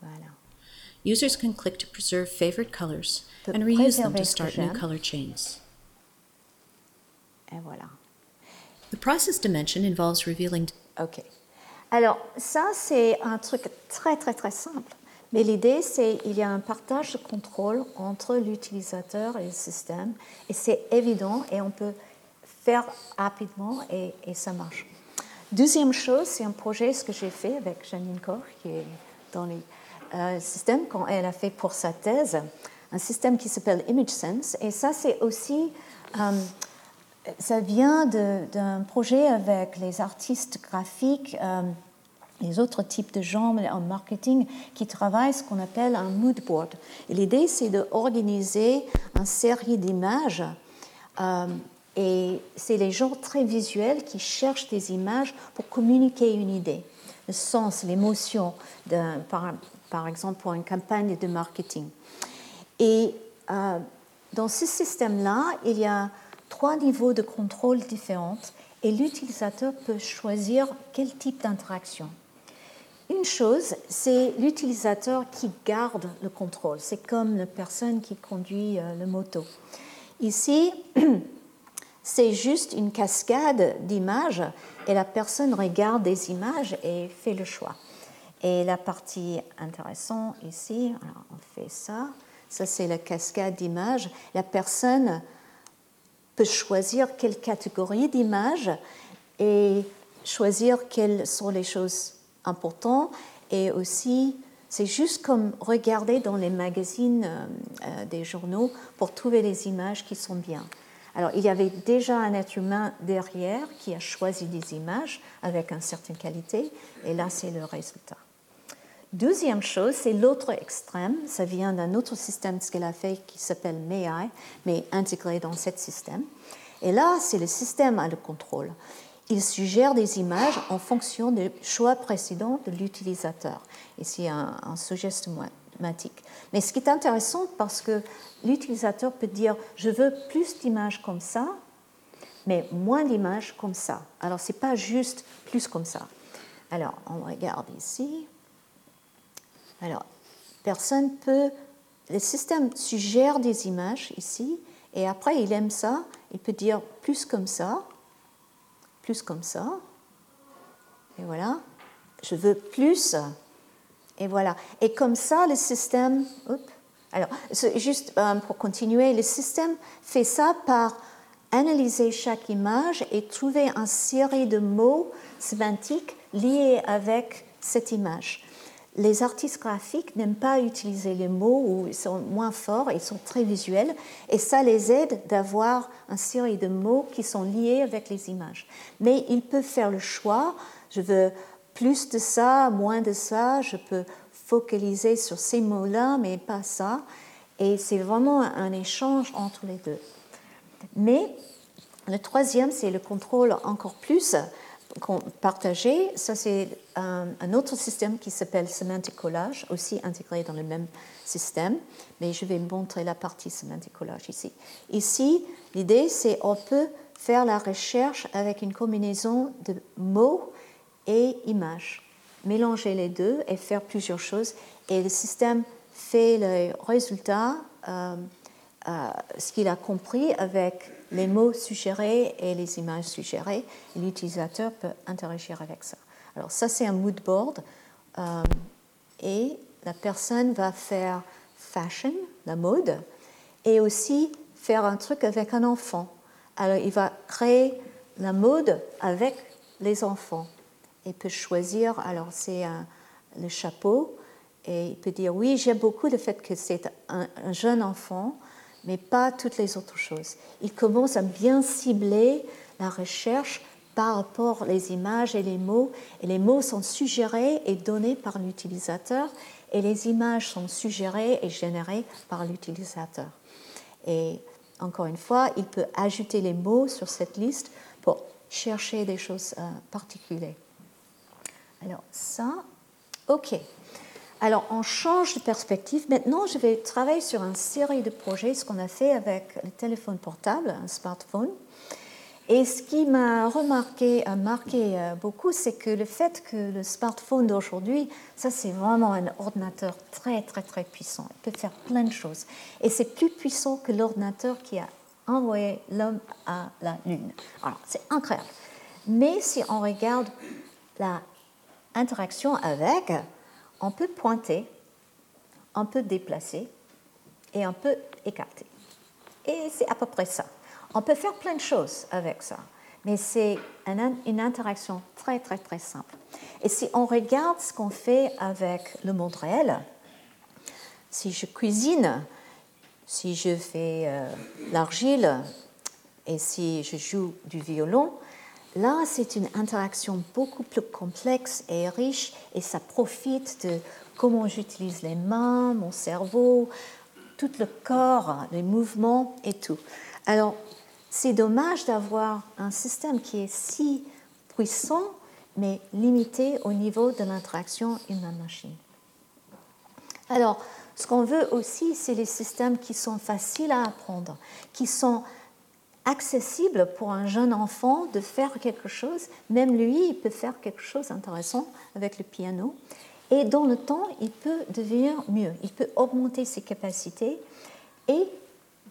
Voilà. Users can click to preserve favorite colors and reuse them to start new color chains. Et voilà. The process dimension involves revealing OK. Alors, ça, c'est un truc très, très, très simple. Mais l'idée, c'est qu'il y a un partage de contrôle entre l'utilisateur et le système. Et c'est évident et on peut faire rapidement et, ça marche. Deuxième chose, c'est un projet, ce que j'ai fait avec Janine Koch, qui est dans les euh, systèmes quand elle a fait pour sa thèse, un système qui s'appelle ImageSense. Et ça, c'est aussi euh, ça vient d'un projet avec les artistes graphiques, euh, les autres types de gens en marketing qui travaillent ce qu'on appelle un mood board. Et l'idée, c'est d'organiser une série d'images. Et c'est les gens très visuels qui cherchent des images pour communiquer une idée, le sens, l'émotion, par exemple pour une campagne de marketing. Et euh, dans ce système-là, il y a trois niveaux de contrôle différents et l'utilisateur peut choisir quel type d'interaction. Une chose, c'est l'utilisateur qui garde le contrôle. C'est comme la personne qui conduit euh, le moto. Ici, *clears throat* c'est juste une cascade d'images et la personne regarde des images et fait le choix. Et la partie intéressante ici, on fait ça, ça c'est la cascade d'images. La personne peut choisir quelle catégorie d'images et choisir quelles sont les choses importantes. Et aussi, c'est juste comme regarder dans les magazines euh, euh, des journaux pour trouver les images qui sont bien. Alors, il y avait déjà un être humain derrière qui a choisi des images avec une certaine qualité, et là, c'est le résultat. Deuxième chose, c'est l'autre extrême. Ça vient d'un autre système, ce qu'elle a fait, qui s'appelle MEI, mais intégré dans ce système. Et là, c'est le système à le contrôle. Il suggère des images en fonction des choix précédents de l'utilisateur. Ici, un, un Mais ce qui est intéressant, parce que l'utilisateur peut dire je veux plus d'images comme ça, mais moins d'images comme ça. Alors, ce n'est pas juste plus comme ça. Alors, on regarde ici. Alors, personne peut. Le système suggère des images ici, et après, il aime ça. Il peut dire plus comme ça, plus comme ça. Et voilà. Je veux plus. Et voilà. Et comme ça, le système. Alors, juste euh, pour continuer, le système fait ça par analyser chaque image et trouver une série de mots sémantiques liés avec cette image. Les artistes graphiques n'aiment pas utiliser les mots ou ils sont moins forts, ils sont très visuels et ça les aide d'avoir une série de mots qui sont liés avec les images. Mais ils peuvent faire le choix, je veux plus de ça, moins de ça, je peux focaliser sur ces mots-là, mais pas ça. Et c'est vraiment un échange entre les deux. Mais le troisième, c'est le contrôle encore plus partagé. Ça, c'est un, autre système qui s'appelle Semantic Collage, aussi intégré dans le même système. Mais je vais montrer la partie Semantic Collage ici. Ici, l'idée, c'est on peut faire la recherche avec une combinaison de mots et images. Mélanger les deux et faire plusieurs choses. Et le système fait le résultat euh, euh, ce qu'il a compris avec les mots suggérés et les images suggérées. L'utilisateur peut interagir avec ça. Alors ça, c'est un mood board. Euh, et la personne va faire fashion, la mode, et aussi faire un truc avec un enfant. Alors il va créer la mode avec les enfants. Il peut choisir, alors c'est le chapeau, et il peut dire oui, j'aime beaucoup le fait que c'est un, jeune enfant, mais pas toutes les autres choses. Il commence à bien cibler la recherche par rapport aux images et les mots, et les mots sont suggérés et donnés par l'utilisateur, et les images sont suggérées et générées par l'utilisateur. Et encore une fois, il peut ajouter les mots sur cette liste pour chercher des choses euh, particulières. Alors ça, ok. Alors on change de perspective. Maintenant, je vais travailler sur une série de projets, ce qu'on a fait avec le téléphone portable, un smartphone. Et ce qui m'a remarqué, a marqué euh, beaucoup, c'est que le fait que le smartphone d'aujourd'hui, ça c'est vraiment un ordinateur très très très puissant. Il peut faire plein de choses. Et c'est plus puissant que l'ordinateur qui a envoyé l'homme à la Lune. Alors c'est incroyable. Mais si on regarde la interaction avec, on peut pointer, on peut déplacer et on peut écarter. Et c'est à peu près ça. On peut faire plein de choses avec ça, mais c'est une interaction très, très, très simple. Et si on regarde ce qu'on fait avec le monde réel, si je cuisine, si je fais euh, l'argile et si je joue du violon, là, c'est une interaction beaucoup plus complexe et riche et ça profite de comment j'utilise les mains, mon cerveau, tout le corps, les mouvements et tout. Alors, c'est dommage d'avoir un système qui est si puissant, mais limité au niveau de l'interaction humain-machine. Alors, ce qu'on veut aussi, c'est les systèmes qui sont faciles à apprendre, qui sont accessibles pour un jeune enfant de faire quelque chose. Même lui, il peut faire quelque chose d'intéressant avec le piano. Et dans le temps, il peut devenir mieux, il peut augmenter ses capacités et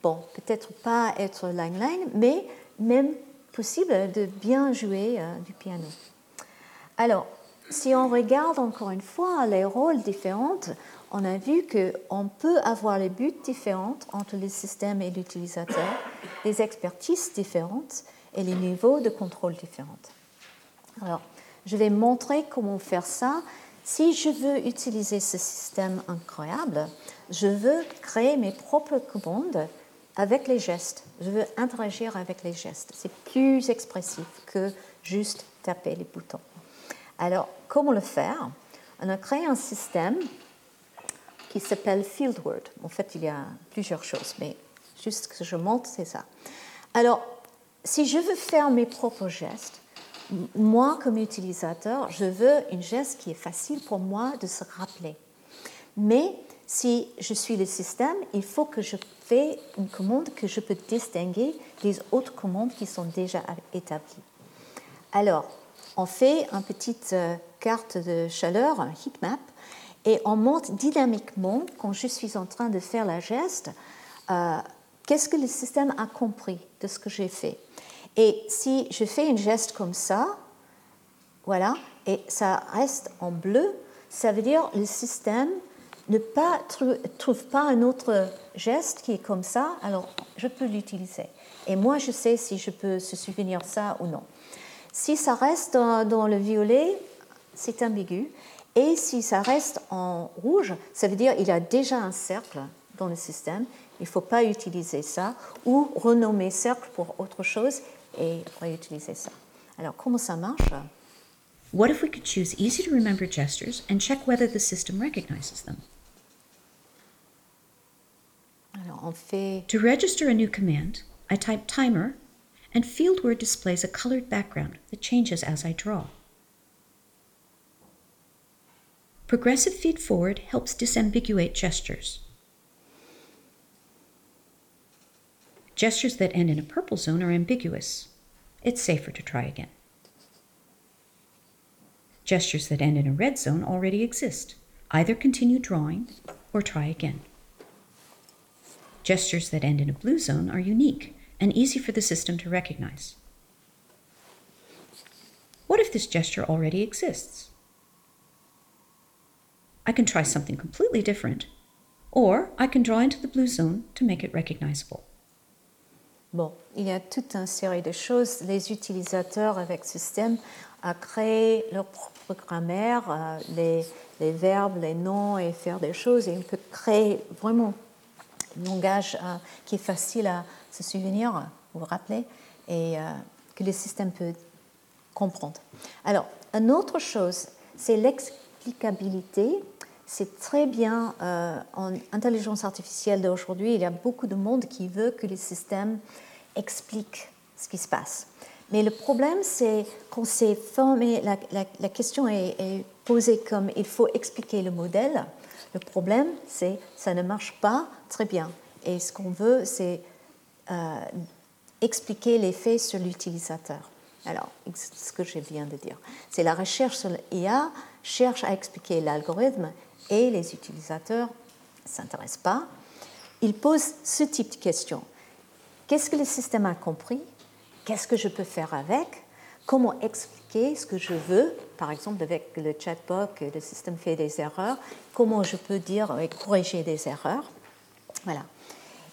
bon, peut-être pas être line-line, mais même possible de bien jouer euh, du piano. Alors, si on regarde encore une fois les rôles différents, on a vu qu'on peut avoir les buts différents entre le système et l'utilisateur, les expertises différentes et les niveaux de contrôle différents. Alors, je vais montrer comment faire ça. Si je veux utiliser ce système incroyable, je veux créer mes propres commandes avec les gestes. Je veux interagir avec les gestes. C'est plus expressif que juste taper les boutons. Alors, comment le faire? On a créé un système qui s'appelle Fieldword. En fait, il y a plusieurs choses, mais juste que je montre, c'est ça. Alors, si je veux faire mes propres gestes, moi, comme utilisateur, je veux une geste qui est facile pour moi de se rappeler. Mais si je suis le système, il faut que je fais une commande que je peux distinguer des autres commandes qui sont déjà établies. Alors, on fait une petite euh, carte de chaleur, un heat map, et on montre dynamiquement, quand je suis en train de faire la geste, euh, qu'est-ce que le système a compris de ce que j'ai fait? Et si je fais une geste comme ça, voilà, et ça reste en bleu, ça veut dire le système ne trouve pas un autre geste qui est comme ça, alors je peux l'utiliser. Et moi, je sais si je peux se souvenir ça ou non. Si ça reste dans, le violet, c'est ambigu. Et si ça reste en rouge, ça veut dire qu'il y a déjà un cercle dans le système. Il ne faut pas utiliser ça ou renommer cercle pour autre chose et réutiliser ça. Alors, comment ça marche? What if we could choose easy to remember gestures and check whether the system recognizes them? Alors, on fait... To register a new command, I type timer, and FieldWord displays a colored background that changes as I draw. Progressive feed forward helps disambiguate gestures. Gestures that end in a purple zone are ambiguous. It's safer to try again. Gestures that end in a red zone already exist. Either continue drawing or try again. Gestures that end in a blue zone are unique and easy for the system to recognize. What if this gesture already exists? I can try something completely different, or I can draw into the blue zone to make it recognizable. Bon, il y a toute une série de choses. Les utilisateurs avec ce système ont créé leur propre grammaire, euh, les, les, verbes, les noms et faire des choses. Et on peut créer vraiment un langage euh, qui est facile à se souvenir, vous vous rappelez, et euh, que le système peut comprendre. Alors, une autre chose, c'est l'explicabilité. C'est très bien en intelligence artificielle d'aujourd'hui. Il y a beaucoup de monde qui veut que le système explique ce qui se passe. Mais le problème, c'est qu'on s'est formé, la, question est, posée comme il faut expliquer le modèle. Le problème, c'est ça ne marche pas très bien. Et ce qu'on veut, c'est euh, expliquer les faits sur l'utilisateur. Alors, ce que je viens de dire, c'est la recherche sur l'IA cherche à expliquer l'algorithme et les utilisateurs ne s'intéressent pas. Ils posent ce type de questions. Qu'est-ce que le système a compris? Qu'est-ce que je peux faire avec? Comment expliquer ce que je veux? Par exemple, avec le chatbot, le système fait des erreurs. Comment je peux dire corriger des erreurs? Voilà.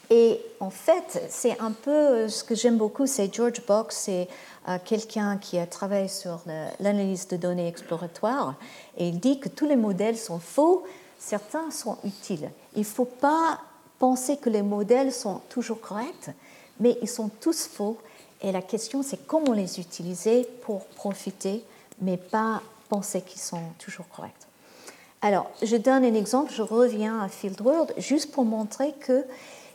Et en fait, c'est un peu ce que j'aime beaucoup, c'est George Box, c'est euh, quelqu'un qui a travaillé sur l'analyse de données exploratoires, et il dit que tous les modèles sont faux, certains sont utiles. Il ne faut pas penser que les modèles sont toujours corrects, mais ils sont tous faux, et la question c'est comment les utiliser pour profiter, mais pas penser qu'ils sont toujours corrects. Alors, je donne un exemple, je reviens à Fieldworld, juste pour montrer que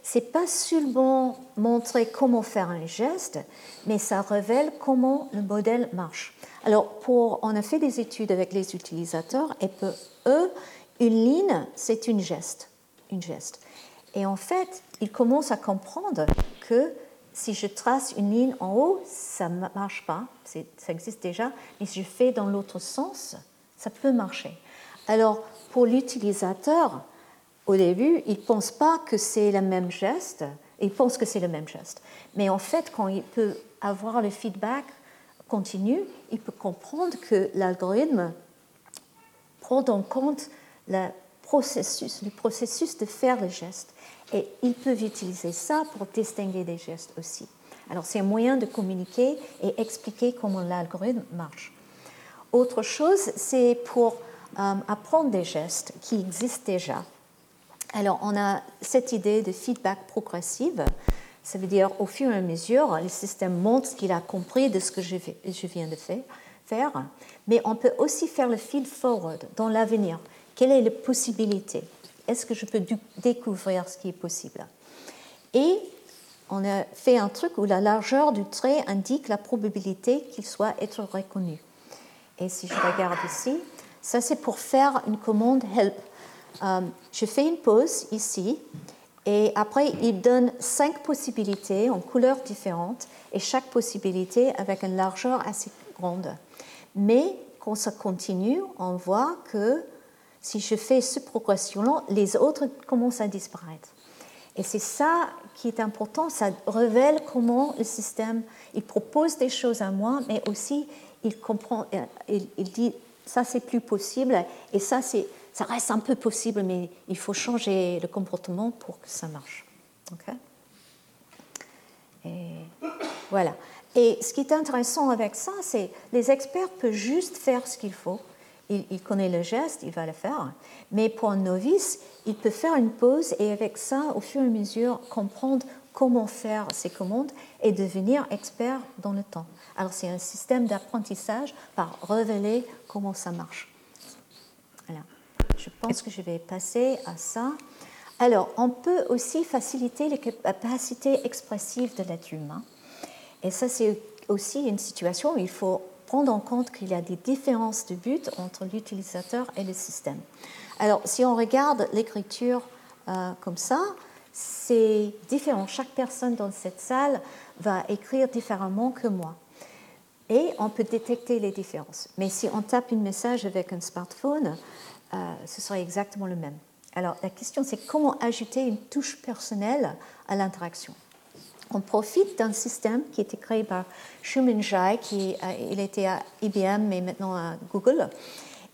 c'est pas seulement montrer comment faire un geste, mais ça révèle comment le modèle marche. Alors, on a fait des études avec les utilisateurs et pour eux, une ligne, c'est une geste, une geste. Et en fait, ils commencent à comprendre que si je trace une ligne en haut, ça ne marche pas, ça existe déjà, mais si je fais dans l'autre sens, ça peut marcher. Alors, pour l'utilisateur, au début, il ne pense pas que c'est le même geste, il pense que c'est le même geste. Mais en fait, quand il peut avoir le feedback continu, il peut comprendre que l'algorithme prend en compte le processus, le processus de faire le geste. Et ils peuvent utiliser ça pour distinguer des gestes aussi. Alors c'est un moyen de communiquer et expliquer comment l'algorithme marche. Autre chose, c'est pour euh, apprendre des gestes qui existent déjà. Alors, on a cette idée de feedback progressif. Ça veut dire, au fur et à mesure, le système montre ce qu'il a compris de ce que je, viens de faire. Mais on peut aussi faire le feed forward dans l'avenir. Quelle est la possibilité? Est-ce que je peux découvrir ce qui est possible? Et on a fait un truc où la largeur du trait indique la probabilité qu'il soit reconnu. Et si je regarde ici, ça c'est pour faire une commande help je fais une pause ici et après il donne cinq possibilités en couleurs différentes et chaque possibilité avec une largeur assez grande. Mais quand ça continue, on voit que si je fais cette progression-là, les autres commencent à disparaître. Et c'est ça qui est important, ça révèle comment le système, il propose des choses à moi, mais aussi il comprend, euh, il, il dit ça c'est plus possible et ça c'est ça reste un peu possible, mais il faut changer le comportement pour que ça marche. Et voilà. Et ce qui est intéressant avec ça, c'est les experts peuvent juste faire ce qu'il faut. Il, il, connaît le geste, il va le faire. Mais pour un novice, il peut faire une pause et avec ça, au fur et à mesure, comprendre comment faire ces commandes et devenir expert dans le temps. Alors c'est un système d'apprentissage par révéler comment ça marche. Je pense que je vais passer à ça. Alors, on peut aussi faciliter les capacités expressives de l'être humain. Et ça, c'est aussi une situation où il faut prendre en compte qu'il y a des différences de but entre l'utilisateur et le système. Alors, si on regarde l'écriture euh, comme ça, c'est différent. Chaque personne dans cette salle va écrire différemment que moi. Et on peut détecter les différences. Mais si on tape un message avec un smartphone, euh, ce serait exactement le même. Alors la question c'est comment ajouter une touche personnelle à l'interaction. On profite d'un système qui a été créé par Shumin Jai, qui il était à IBM mais maintenant à Google.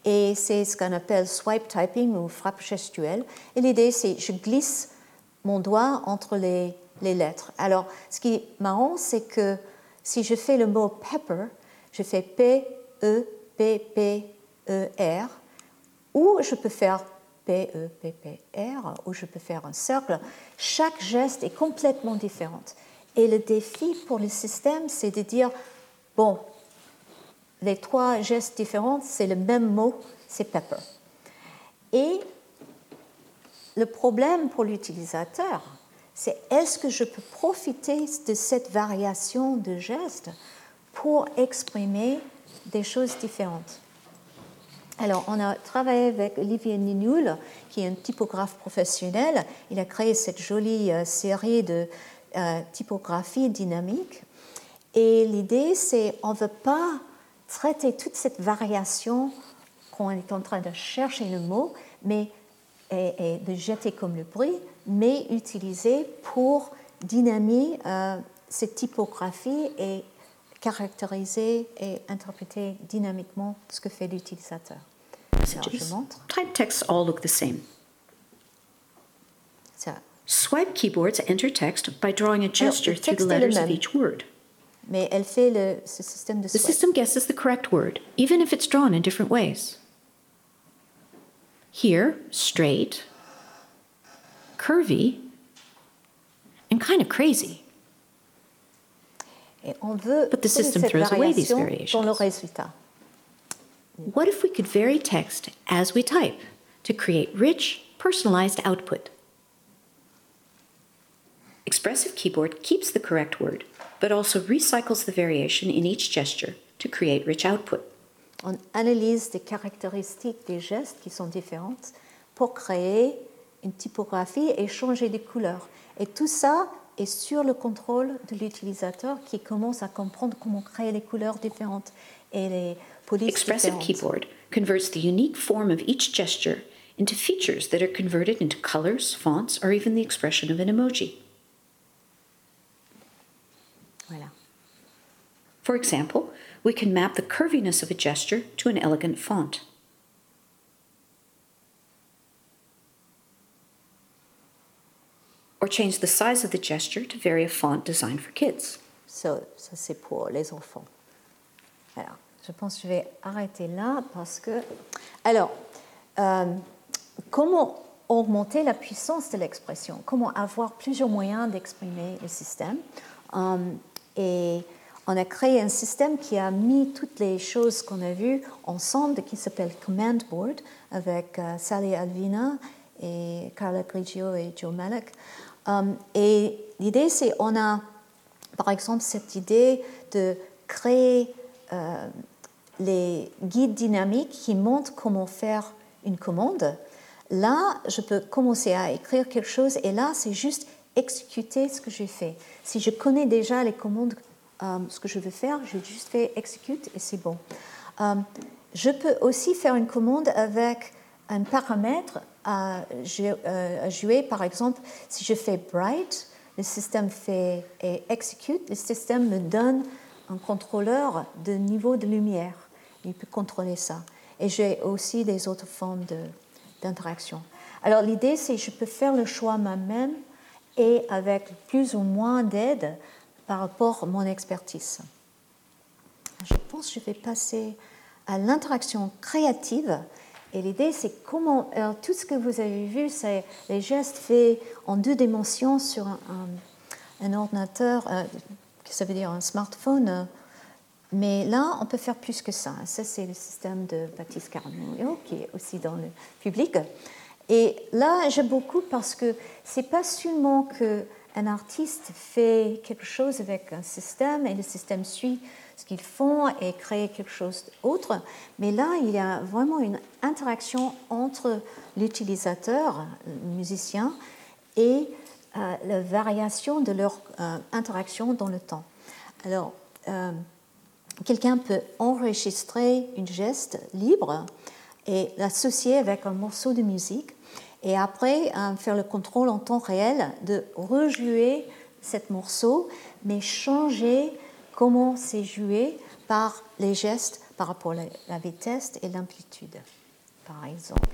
Et c'est ce qu'on appelle swipe typing ou frappe gestuelle. Et l'idée c'est je glisse mon doigt entre les, les lettres. Alors ce qui est marrant c'est que si je fais le mot pepper, je fais P-E-P-P-E-R, ou je peux faire P-E-P-P-R, ou je peux faire un cercle. Chaque geste est complètement différent. Et le défi pour le système, c'est de dire, bon, les trois gestes différents, c'est le même mot, c'est pepper. Et le problème pour l'utilisateur, c'est est-ce que je peux profiter de cette variation de gestes pour exprimer des choses différentes? Alors, on a travaillé avec Olivier Ninoul, qui est un typographe professionnel. Il a créé cette jolie euh, série de euh, typographie dynamique. Et l'idée, c'est on ne veut pas traiter toute cette variation qu'on est en train de chercher le mot, mais et, de jeter comme le bruit, mais utiliser pour dynamiser euh, cette typographie et caractériser et interpréter dynamiquement ce que fait l'utilisateur. je montre. Type texts all look the same. Ça. Swipe keyboards enter text by drawing a gesture Alors, through the letters of each word. Mais elle fait le, ce système de The system guesses the correct word, even if it's drawn in different ways. Here, straight, curvy, and kind of crazy. Et on veut but the system throws away these variations. Dans le résultat. What if we could vary text as we type to create rich, personalized output? Expressive Keyboard keeps the correct word, but also recycles the variation in each gesture to create rich output. On analyse des caractéristiques des gestes qui sont différentes pour créer une typographie et changer des couleurs. Et tout ça et sur le contrôle de l'utilisateur qui commence à comprendre comment créer les couleurs différentes et les polices Expressive différentes. Keyboard converts the unique form of each gesture into features that are converted into colors, fonts, or even the expression of an emoji. Voilà. For example, we can map the curviness of a gesture to an elegant font. Or change the size of the gesture to vary a font designed for kids. So, ça, c'est pour les enfants. Alors, je pense que je vais arrêter là parce que. Alors, euh, comment augmenter la puissance de l'expression? Comment avoir plusieurs moyens d'exprimer le système? Um, Et on a créé un système qui a mis toutes les choses qu'on a vues ensemble, qui s'appelle Command Board, avec uh, Sally Alvina et Carla Grigio et Joe Malek. Um, et l'idée, c'est on a, par exemple, cette idée de créer euh, les guides dynamiques qui montrent comment faire une commande. Là, je peux commencer à écrire quelque chose et là, c'est juste exécuter ce que j'ai fait. Si je connais déjà les commandes, um, ce que je veux faire, je juste fais execute et c'est bon. Je peux aussi faire une commande avec un paramètre à, euh, jouer. Par exemple, si je fais bright, le système fait et execute, le système me donne un contrôleur de niveau de lumière. Il peut contrôler ça. Et j'ai aussi des autres formes d'interaction. Alors l'idée, c'est que je peux faire le choix moi-même et avec plus ou moins d'aide par rapport à mon expertise. Je pense que je vais passer à l'interaction créative et l'idée, c'est comment. Alors, tout ce que vous avez vu, c'est les gestes faits en deux dimensions sur un, ordinateur, euh, ça veut dire un smartphone. Mais là, on peut faire plus que ça. Ça, c'est le système de Baptiste Carnot, qui est aussi dans le public. Et là, j'aime beaucoup parce que c'est pas seulement qu'un artiste fait quelque chose avec un système et le système suit ce qu'ils font et créer quelque chose d'autre. Mais là, il y a vraiment une interaction entre l'utilisateur, le musicien, et euh, la variation de leur euh, interaction dans le temps. Alors, euh, quelqu'un peut enregistrer une geste libre et l'associer avec un morceau de musique. Et après faire le contrôle en temps réel de rejouer cet morceau, mais changer comment c'est joué par les gestes par rapport à la vitesse et l'amplitude, par exemple.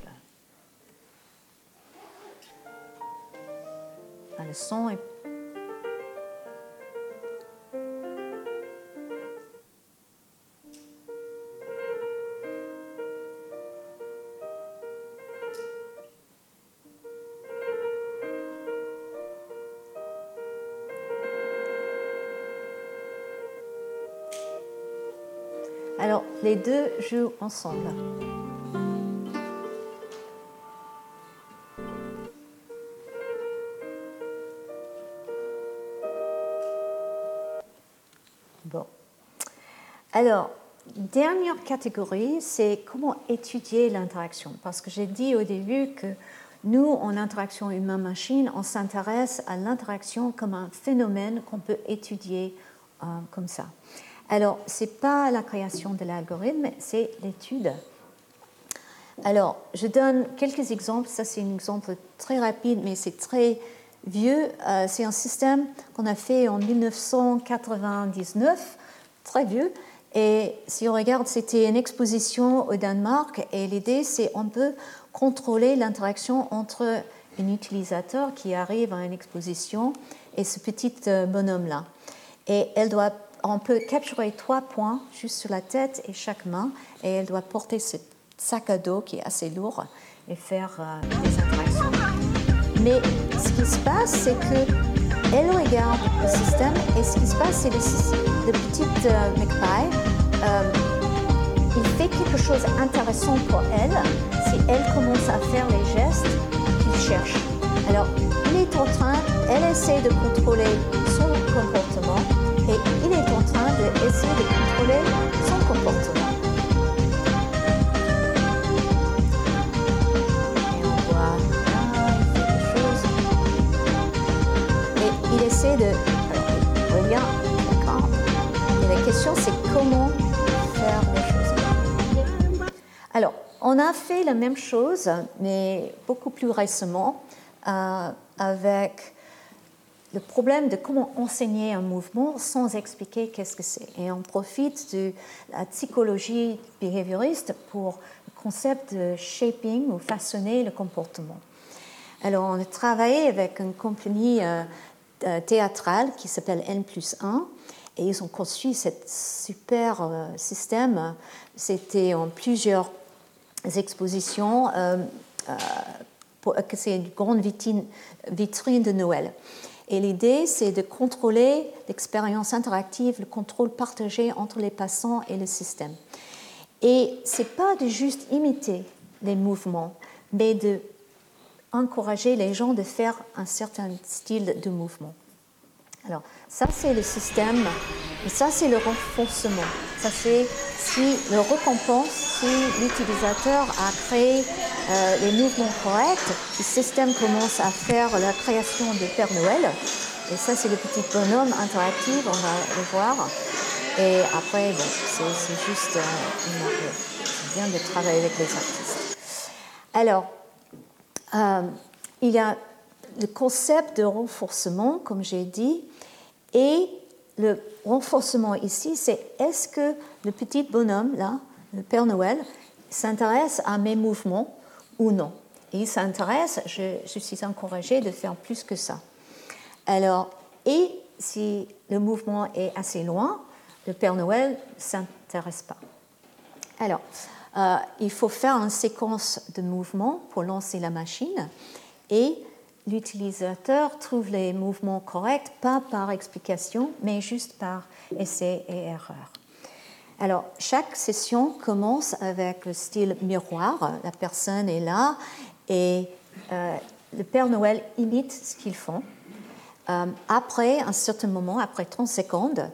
Est deux jouent ensemble. Bon. Alors, dernière catégorie, c'est comment étudier l'interaction. Parce que j'ai dit au début que nous, en interaction humain-machine, on s'intéresse à l'interaction comme un phénomène qu'on peut étudier euh, comme ça. Alors, ce n'est pas la création de l'algorithme, c'est l'étude. Alors, je donne quelques exemples. Ça, c'est un exemple très rapide, mais c'est très vieux. Euh, c'est un système qu'on a fait en 1999, très vieux. Et si on regarde, c'était une exposition au Danemark. Et l'idée, c'est on peut contrôler l'interaction entre un utilisateur qui arrive à une exposition et ce petit euh, bonhomme-là. Et elle doit on peut capturer trois points juste sur la tête et chaque main, et elle doit porter ce sac à dos qui est assez lourd et faire euh, des interactions. Mais ce qui se passe, c'est que elle regarde le système, et ce qui se passe, c'est le, le petit euh, McPie, euh, il fait quelque chose d'intéressant pour elle si elle commence à faire les gestes qu'il cherche. Alors, il est en train, elle essaie de contrôler son comportement d'essayer de, contrôler son comportement. Et on voit là, il fait des choses. Et il essaie de. Alors, il revient, d'accord. Et la question, c'est comment faire les choses. Alors, on a fait la même chose, mais beaucoup plus récemment, euh, avec le problème de comment enseigner un mouvement sans expliquer qu'est-ce que c'est. Et on profite de la psychologie behavioriste pour le concept de shaping ou façonner le comportement. Alors, on a travaillé avec une compagnie euh, euh, théâtrale qui s'appelle N plus 1 et ils ont conçu ce super euh, système. C'était en plusieurs expositions. c'est une grande vitrine de Noël. Et l'idée, c'est de contrôler l'expérience interactive, le contrôle partagé entre les passants et le système. Et ce n'est pas de juste imiter les mouvements, mais de les gens de faire un certain style de mouvement. Alors, ça, c'est le système, et ça, c'est le renforcement. Ça, c'est si le récompense, si l'utilisateur a créé euh, les mouvements corrects, le système commence à faire la création de Père Noël. Et ça, c'est le petit bonhomme interactif, on va le voir. Et après, c'est juste euh, une bien de travailler avec les artistes. Alors, euh, il y a le concept de renforcement, comme j'ai dit, et le renforcement ici, c'est est-ce que le petit bonhomme, là, le Père Noël, s'intéresse à mes mouvements ou non? Il s'intéresse, je, je, suis encouragée de faire plus que ça. Alors, et si le mouvement est assez loin, le Père Noël ne s'intéresse pas. Alors, euh, il faut faire une séquence de mouvements pour lancer la machine et l'utilisateur trouve les mouvements corrects, pas par explication, mais juste par essai et erreur. Alors, chaque session commence avec le style miroir. La personne est là et euh, le Père Noël imite ce qu'ils font. Euh, après un certain moment, après 30 secondes,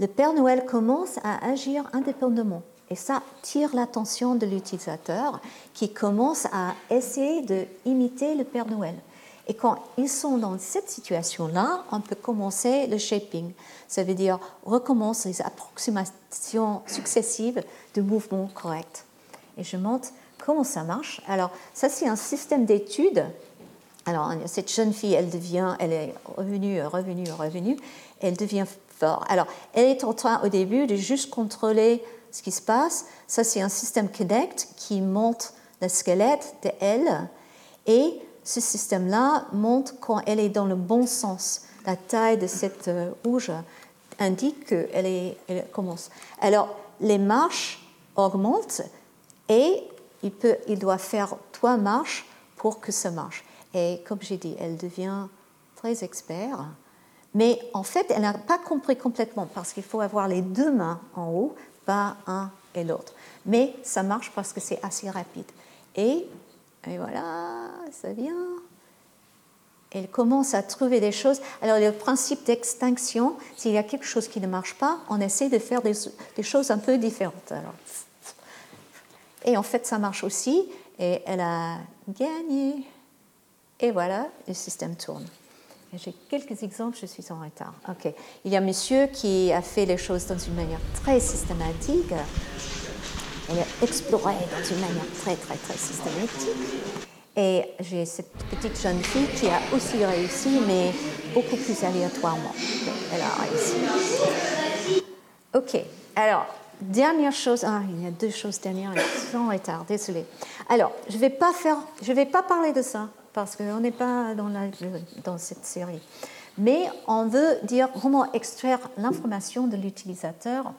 le Père Noël commence à agir indépendamment. Et ça tire l'attention de l'utilisateur qui commence à essayer d'imiter le Père Noël. Et quand ils sont dans cette situation-là, on peut commencer le shaping. Ça veut dire recommence les approximations successives de mouvements corrects. Et je montre comment ça marche Alors, ça, c'est un système d'études. Alors, cette jeune fille, elle devient, elle est revenue, revenue, revenue, elle devient forte. Alors, elle est en train, au début, de juste contrôler ce qui se passe. Ça, c'est un système Connect qui monte le squelette de elle. Et ce système-là montre quand elle est dans le bon sens. La taille de cette euh, rouge indique qu'elle elle commence. Alors, les marches augmentent et il, peut, il doit faire trois marches pour que ça marche. Et comme j'ai dit, elle devient très expert. Mais en fait, elle n'a pas compris complètement parce qu'il faut avoir les deux mains en haut, pas un et l'autre. Mais ça marche parce que c'est assez rapide. Et, et voilà, ça vient. Elle commence à trouver des choses. Alors, le principe d'extinction, s'il y a quelque chose qui ne marche pas, on essaie de faire des, choses un peu différentes. Et en fait, ça marche aussi. Et elle a gagné. Et voilà, le système tourne. J'ai quelques exemples, je suis en retard. Ok. Il y a un monsieur qui a fait les choses dans une manière très systématique. Elle a exploré dans manière très, très, très systématique. Et j'ai cette petite jeune fille qui a aussi réussi, mais beaucoup plus aléatoirement. Elle a réussi. Ok. Alors, Dernière chose, ah, il y a deux choses dernières, en retard, désolé. Alors, je ne vais, pas vais pas parler de ça, parce qu'on n'est pas dans, la, dans cette série. Mais on veut dire comment extraire l'information de l'utilisateur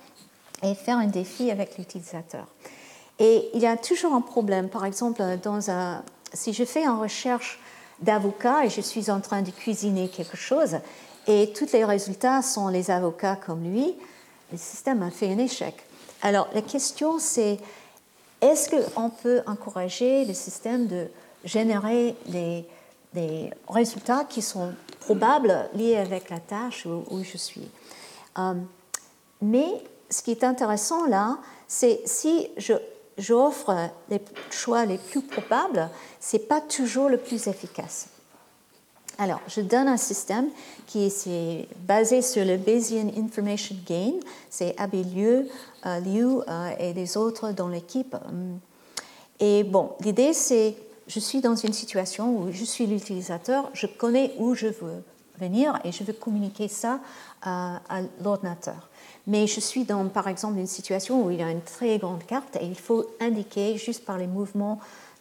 et faire un défi avec l'utilisateur. Et il y a toujours un problème. Par exemple, dans un, si je fais une recherche d'avocat et je suis en train de cuisiner quelque chose, et tous les résultats sont les avocats comme lui, le système a fait un échec. Alors la question c'est est-ce qu'on peut encourager le système de générer des, résultats qui sont probables liés avec la tâche où, je suis? Euh, Mais ce qui est intéressant là, c'est si j'offre les choix les plus probables, ce n'est pas toujours le plus efficace. Alors, je donne un système qui est basé sur le Bayesian Information Gain. C'est euh, Liu euh, et les autres dans l'équipe. Et bon, l'idée, c'est je suis dans une situation où je suis l'utilisateur, je connais où je veux venir et je veux communiquer ça à l'ordinateur. Mais je suis dans, par exemple, une situation où il y a une très grande carte et il faut indiquer juste par les mouvements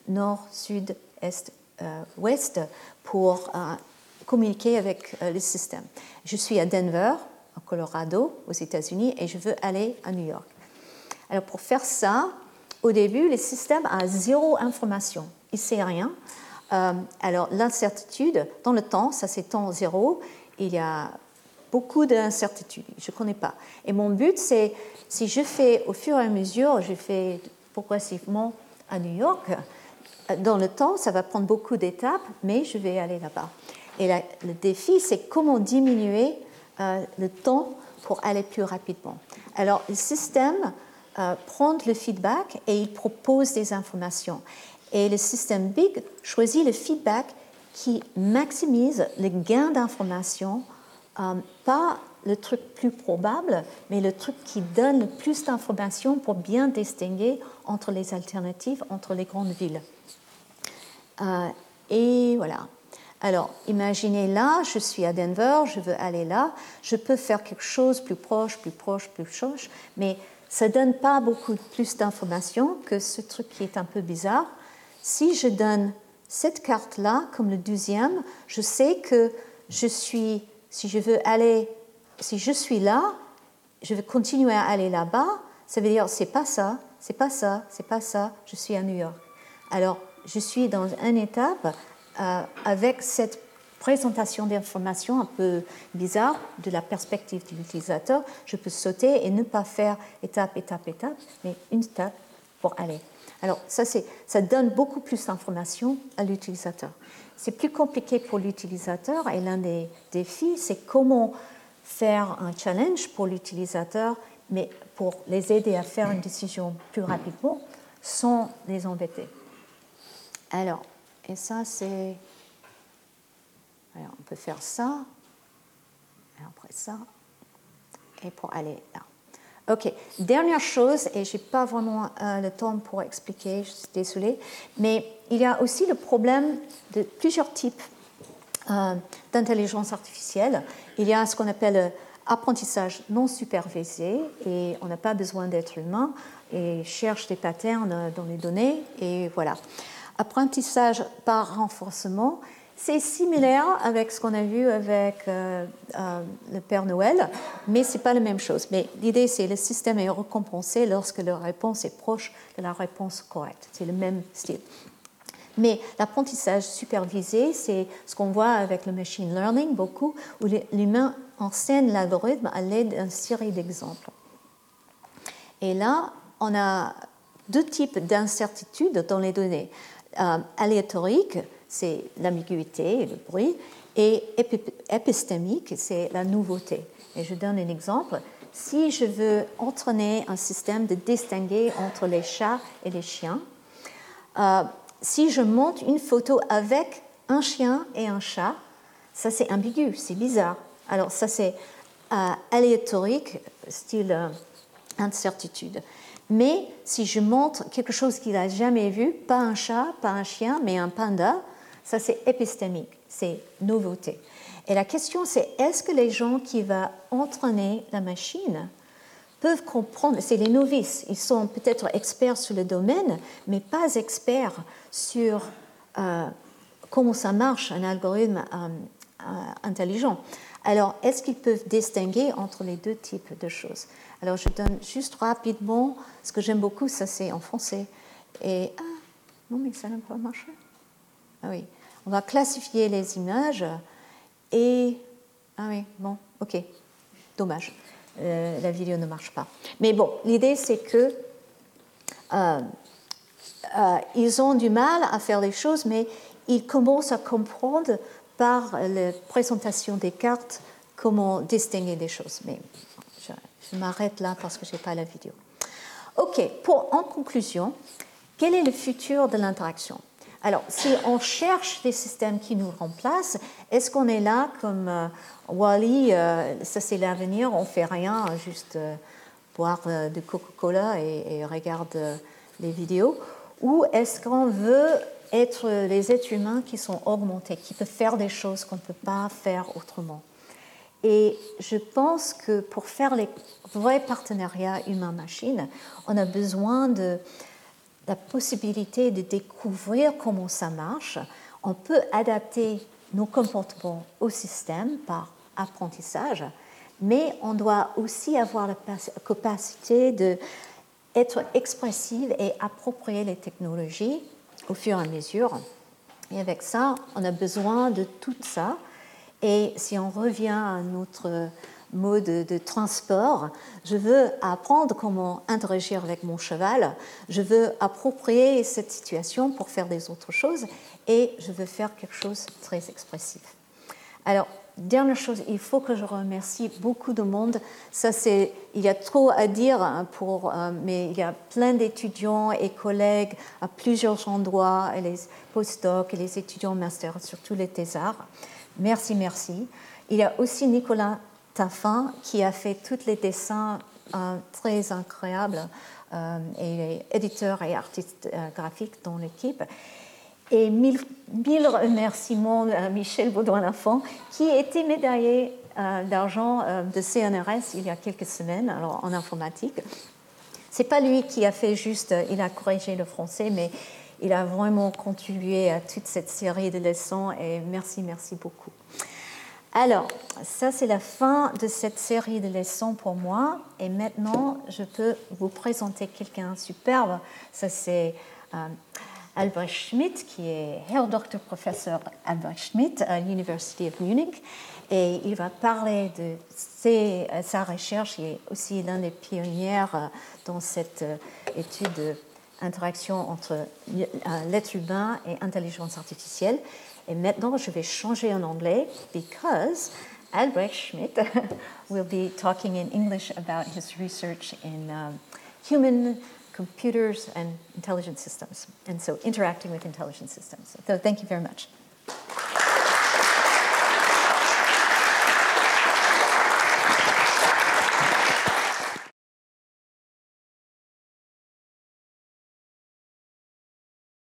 nord, sud, est, euh, ouest pour euh, communiquer avec euh, le système. Je suis à Denver, en Colorado, aux États-Unis, et je veux aller à New York. Alors pour faire ça, au début, le système a zéro information. Il ne sait rien. alors l'incertitude, dans le temps, ça c'est temps zéro, il y a beaucoup d'incertitudes. Je ne connais pas. Et mon but, c'est, si je fais au fur et à mesure, je fais progressivement à New York, dans le temps, ça va prendre beaucoup d'étapes, mais je vais aller là-bas. Et le défi, c'est comment diminuer euh, le temps pour aller plus rapidement. Alors, le système euh, prend le feedback et il propose des informations. Et le système Big choisit le feedback qui maximise le gain d'informations, euh, pas le truc plus probable, mais le truc qui donne le plus d'informations pour bien distinguer entre les alternatives, entre les grandes villes. Euh, et voilà. Alors, imaginez là, je suis à Denver, je veux aller là, je peux faire quelque chose plus proche, plus proche, plus proche, mais ça ne donne pas beaucoup plus d'informations que ce truc qui est un peu bizarre. Si je donne cette carte-là comme le deuxième, je sais que je suis, si je veux aller, si je suis là, je vais continuer à aller là-bas, ça veut dire c'est pas ça, c'est pas ça, c'est pas ça, je suis à New York. Alors, je suis dans une étape euh, avec cette présentation d'informations un peu bizarre de la perspective de l'utilisateur. Je peux sauter et ne pas faire étape, étape, étape, mais une étape pour aller. Alors, ça, ça donne beaucoup plus d'informations à l'utilisateur. C'est plus compliqué pour l'utilisateur et l'un des défis, c'est comment faire un challenge pour l'utilisateur, mais pour les aider à faire une décision plus rapidement sans les embêter. Alors, et ça, c'est. Alors, on peut faire ça, et après ça, et pour aller là. Ok, dernière chose, et je n'ai pas vraiment euh, le temps pour expliquer, je suis désolée, mais il y a aussi le problème de plusieurs types euh, d'intelligence artificielle. Il y a ce qu'on appelle apprentissage non supervisé, et on n'a pas besoin d'être humain, et cherche des patterns dans les données, et voilà. Apprentissage par renforcement, c'est similaire avec ce qu'on a vu avec euh, euh, le Père Noël, mais ce n'est pas la même chose. Mais l'idée, c'est que le système est récompensé lorsque la réponse est proche de la réponse correcte. C'est le même style. Mais l'apprentissage supervisé, c'est ce qu'on voit avec le machine learning beaucoup, où l'humain enseigne l'algorithme à l'aide d'une série d'exemples. Et là, on a deux types d'incertitudes dans les données. Euh, aléatoriques, c'est l'ambiguïté et le bruit, et épistémique, c'est la nouveauté. Et je donne un exemple. Si je veux entraîner un système de distinguer entre les chats et les chiens, euh, si je monte une photo avec un chien et un chat, ça c'est ambigu, c'est bizarre. Alors ça c'est euh, aléatorique, style euh, incertitude. Mais si je montre quelque chose qu'il n'a jamais vu, pas un chat, pas un chien, mais un panda, ça, c'est épistémique, c'est nouveauté. Et la question, c'est est-ce que les gens qui vont entraîner la machine peuvent comprendre, c'est les novices, ils sont peut-être experts sur le domaine, mais pas experts sur euh, comment ça marche un algorithme euh, euh, intelligent. Alors, est-ce qu'ils peuvent distinguer entre les deux types de choses? Alors, je donne juste rapidement, ce que j'aime beaucoup, ça c'est en français. Et, ah, non, mais ça n'a pas marché. Ah oui on va classifier les images et... Ah oui, bon, ok, dommage, euh, la vidéo ne marche pas. Mais bon, l'idée c'est que euh, euh, ils ont du mal à faire les choses, mais ils commencent à comprendre par la présentation des cartes comment distinguer des choses. Mais je, je m'arrête là parce que je n'ai pas la vidéo. Ok, pour, en conclusion, quel est le futur de l'interaction? Alors, si on cherche des systèmes qui nous remplacent, est-ce qu'on est là comme euh, Wally, euh, ça c'est l'avenir, on fait rien, juste euh, boire de Coca-Cola et, et, regarde les vidéos? Ou est-ce qu'on veut être les êtres humains qui sont augmentés, qui peuvent faire des choses qu'on ne peut pas faire autrement? Et je pense que pour faire les vrais partenariats humain-machine, on a besoin de la possibilité de découvrir comment ça marche. On peut adapter nos comportements au système par apprentissage, mais on doit aussi avoir la capacité d'être expressive et approprier les technologies au fur et à mesure. Et avec ça, on a besoin de tout ça. Et si on revient à notre mode de transport. Je veux apprendre comment interagir avec mon cheval. Je veux approprier cette situation pour faire des autres choses et je veux faire quelque chose de très expressif. Alors, dernière chose, il faut que je remercie beaucoup de monde. Ça, c'est, il y a trop à dire hein, pour, euh, mais il y a plein d'étudiants et collègues à plusieurs endroits, et les postdocs et les étudiants master sur tous les thésards. Merci, merci. Il y a aussi Nicolas qui a fait tous les dessins euh, très incroyables euh, et éditeur et artiste euh, graphique dans l'équipe. Et mille, mille remerciements à Michel Baudouin-Lafont, qui était médaillé d'argent de CNRS il y a quelques semaines, alors en informatique. C'est pas lui qui a fait juste, il a corrigé le français, mais il a vraiment contribué à toute cette série de leçons et merci, merci beaucoup. Alors, ça c'est la fin de cette série de leçons pour moi. Et maintenant, je peux vous présenter quelqu'un superbe. Ça c'est euh, Albrecht Schmidt, qui est Herr Dr. Professor Albrecht Schmidt à l'University of Munich. Et il va parler de euh, sa recherche. Il est aussi l'un des pionniers euh, dans cette étude d'interaction entre l'être humain et intelligence artificielle. Et maintenant, je vais changer en anglais because Albrecht Schmidt *laughs* will be talking in English about his research in um, human computers and intelligent systems, and so interacting with intelligent systems. So thank you very much.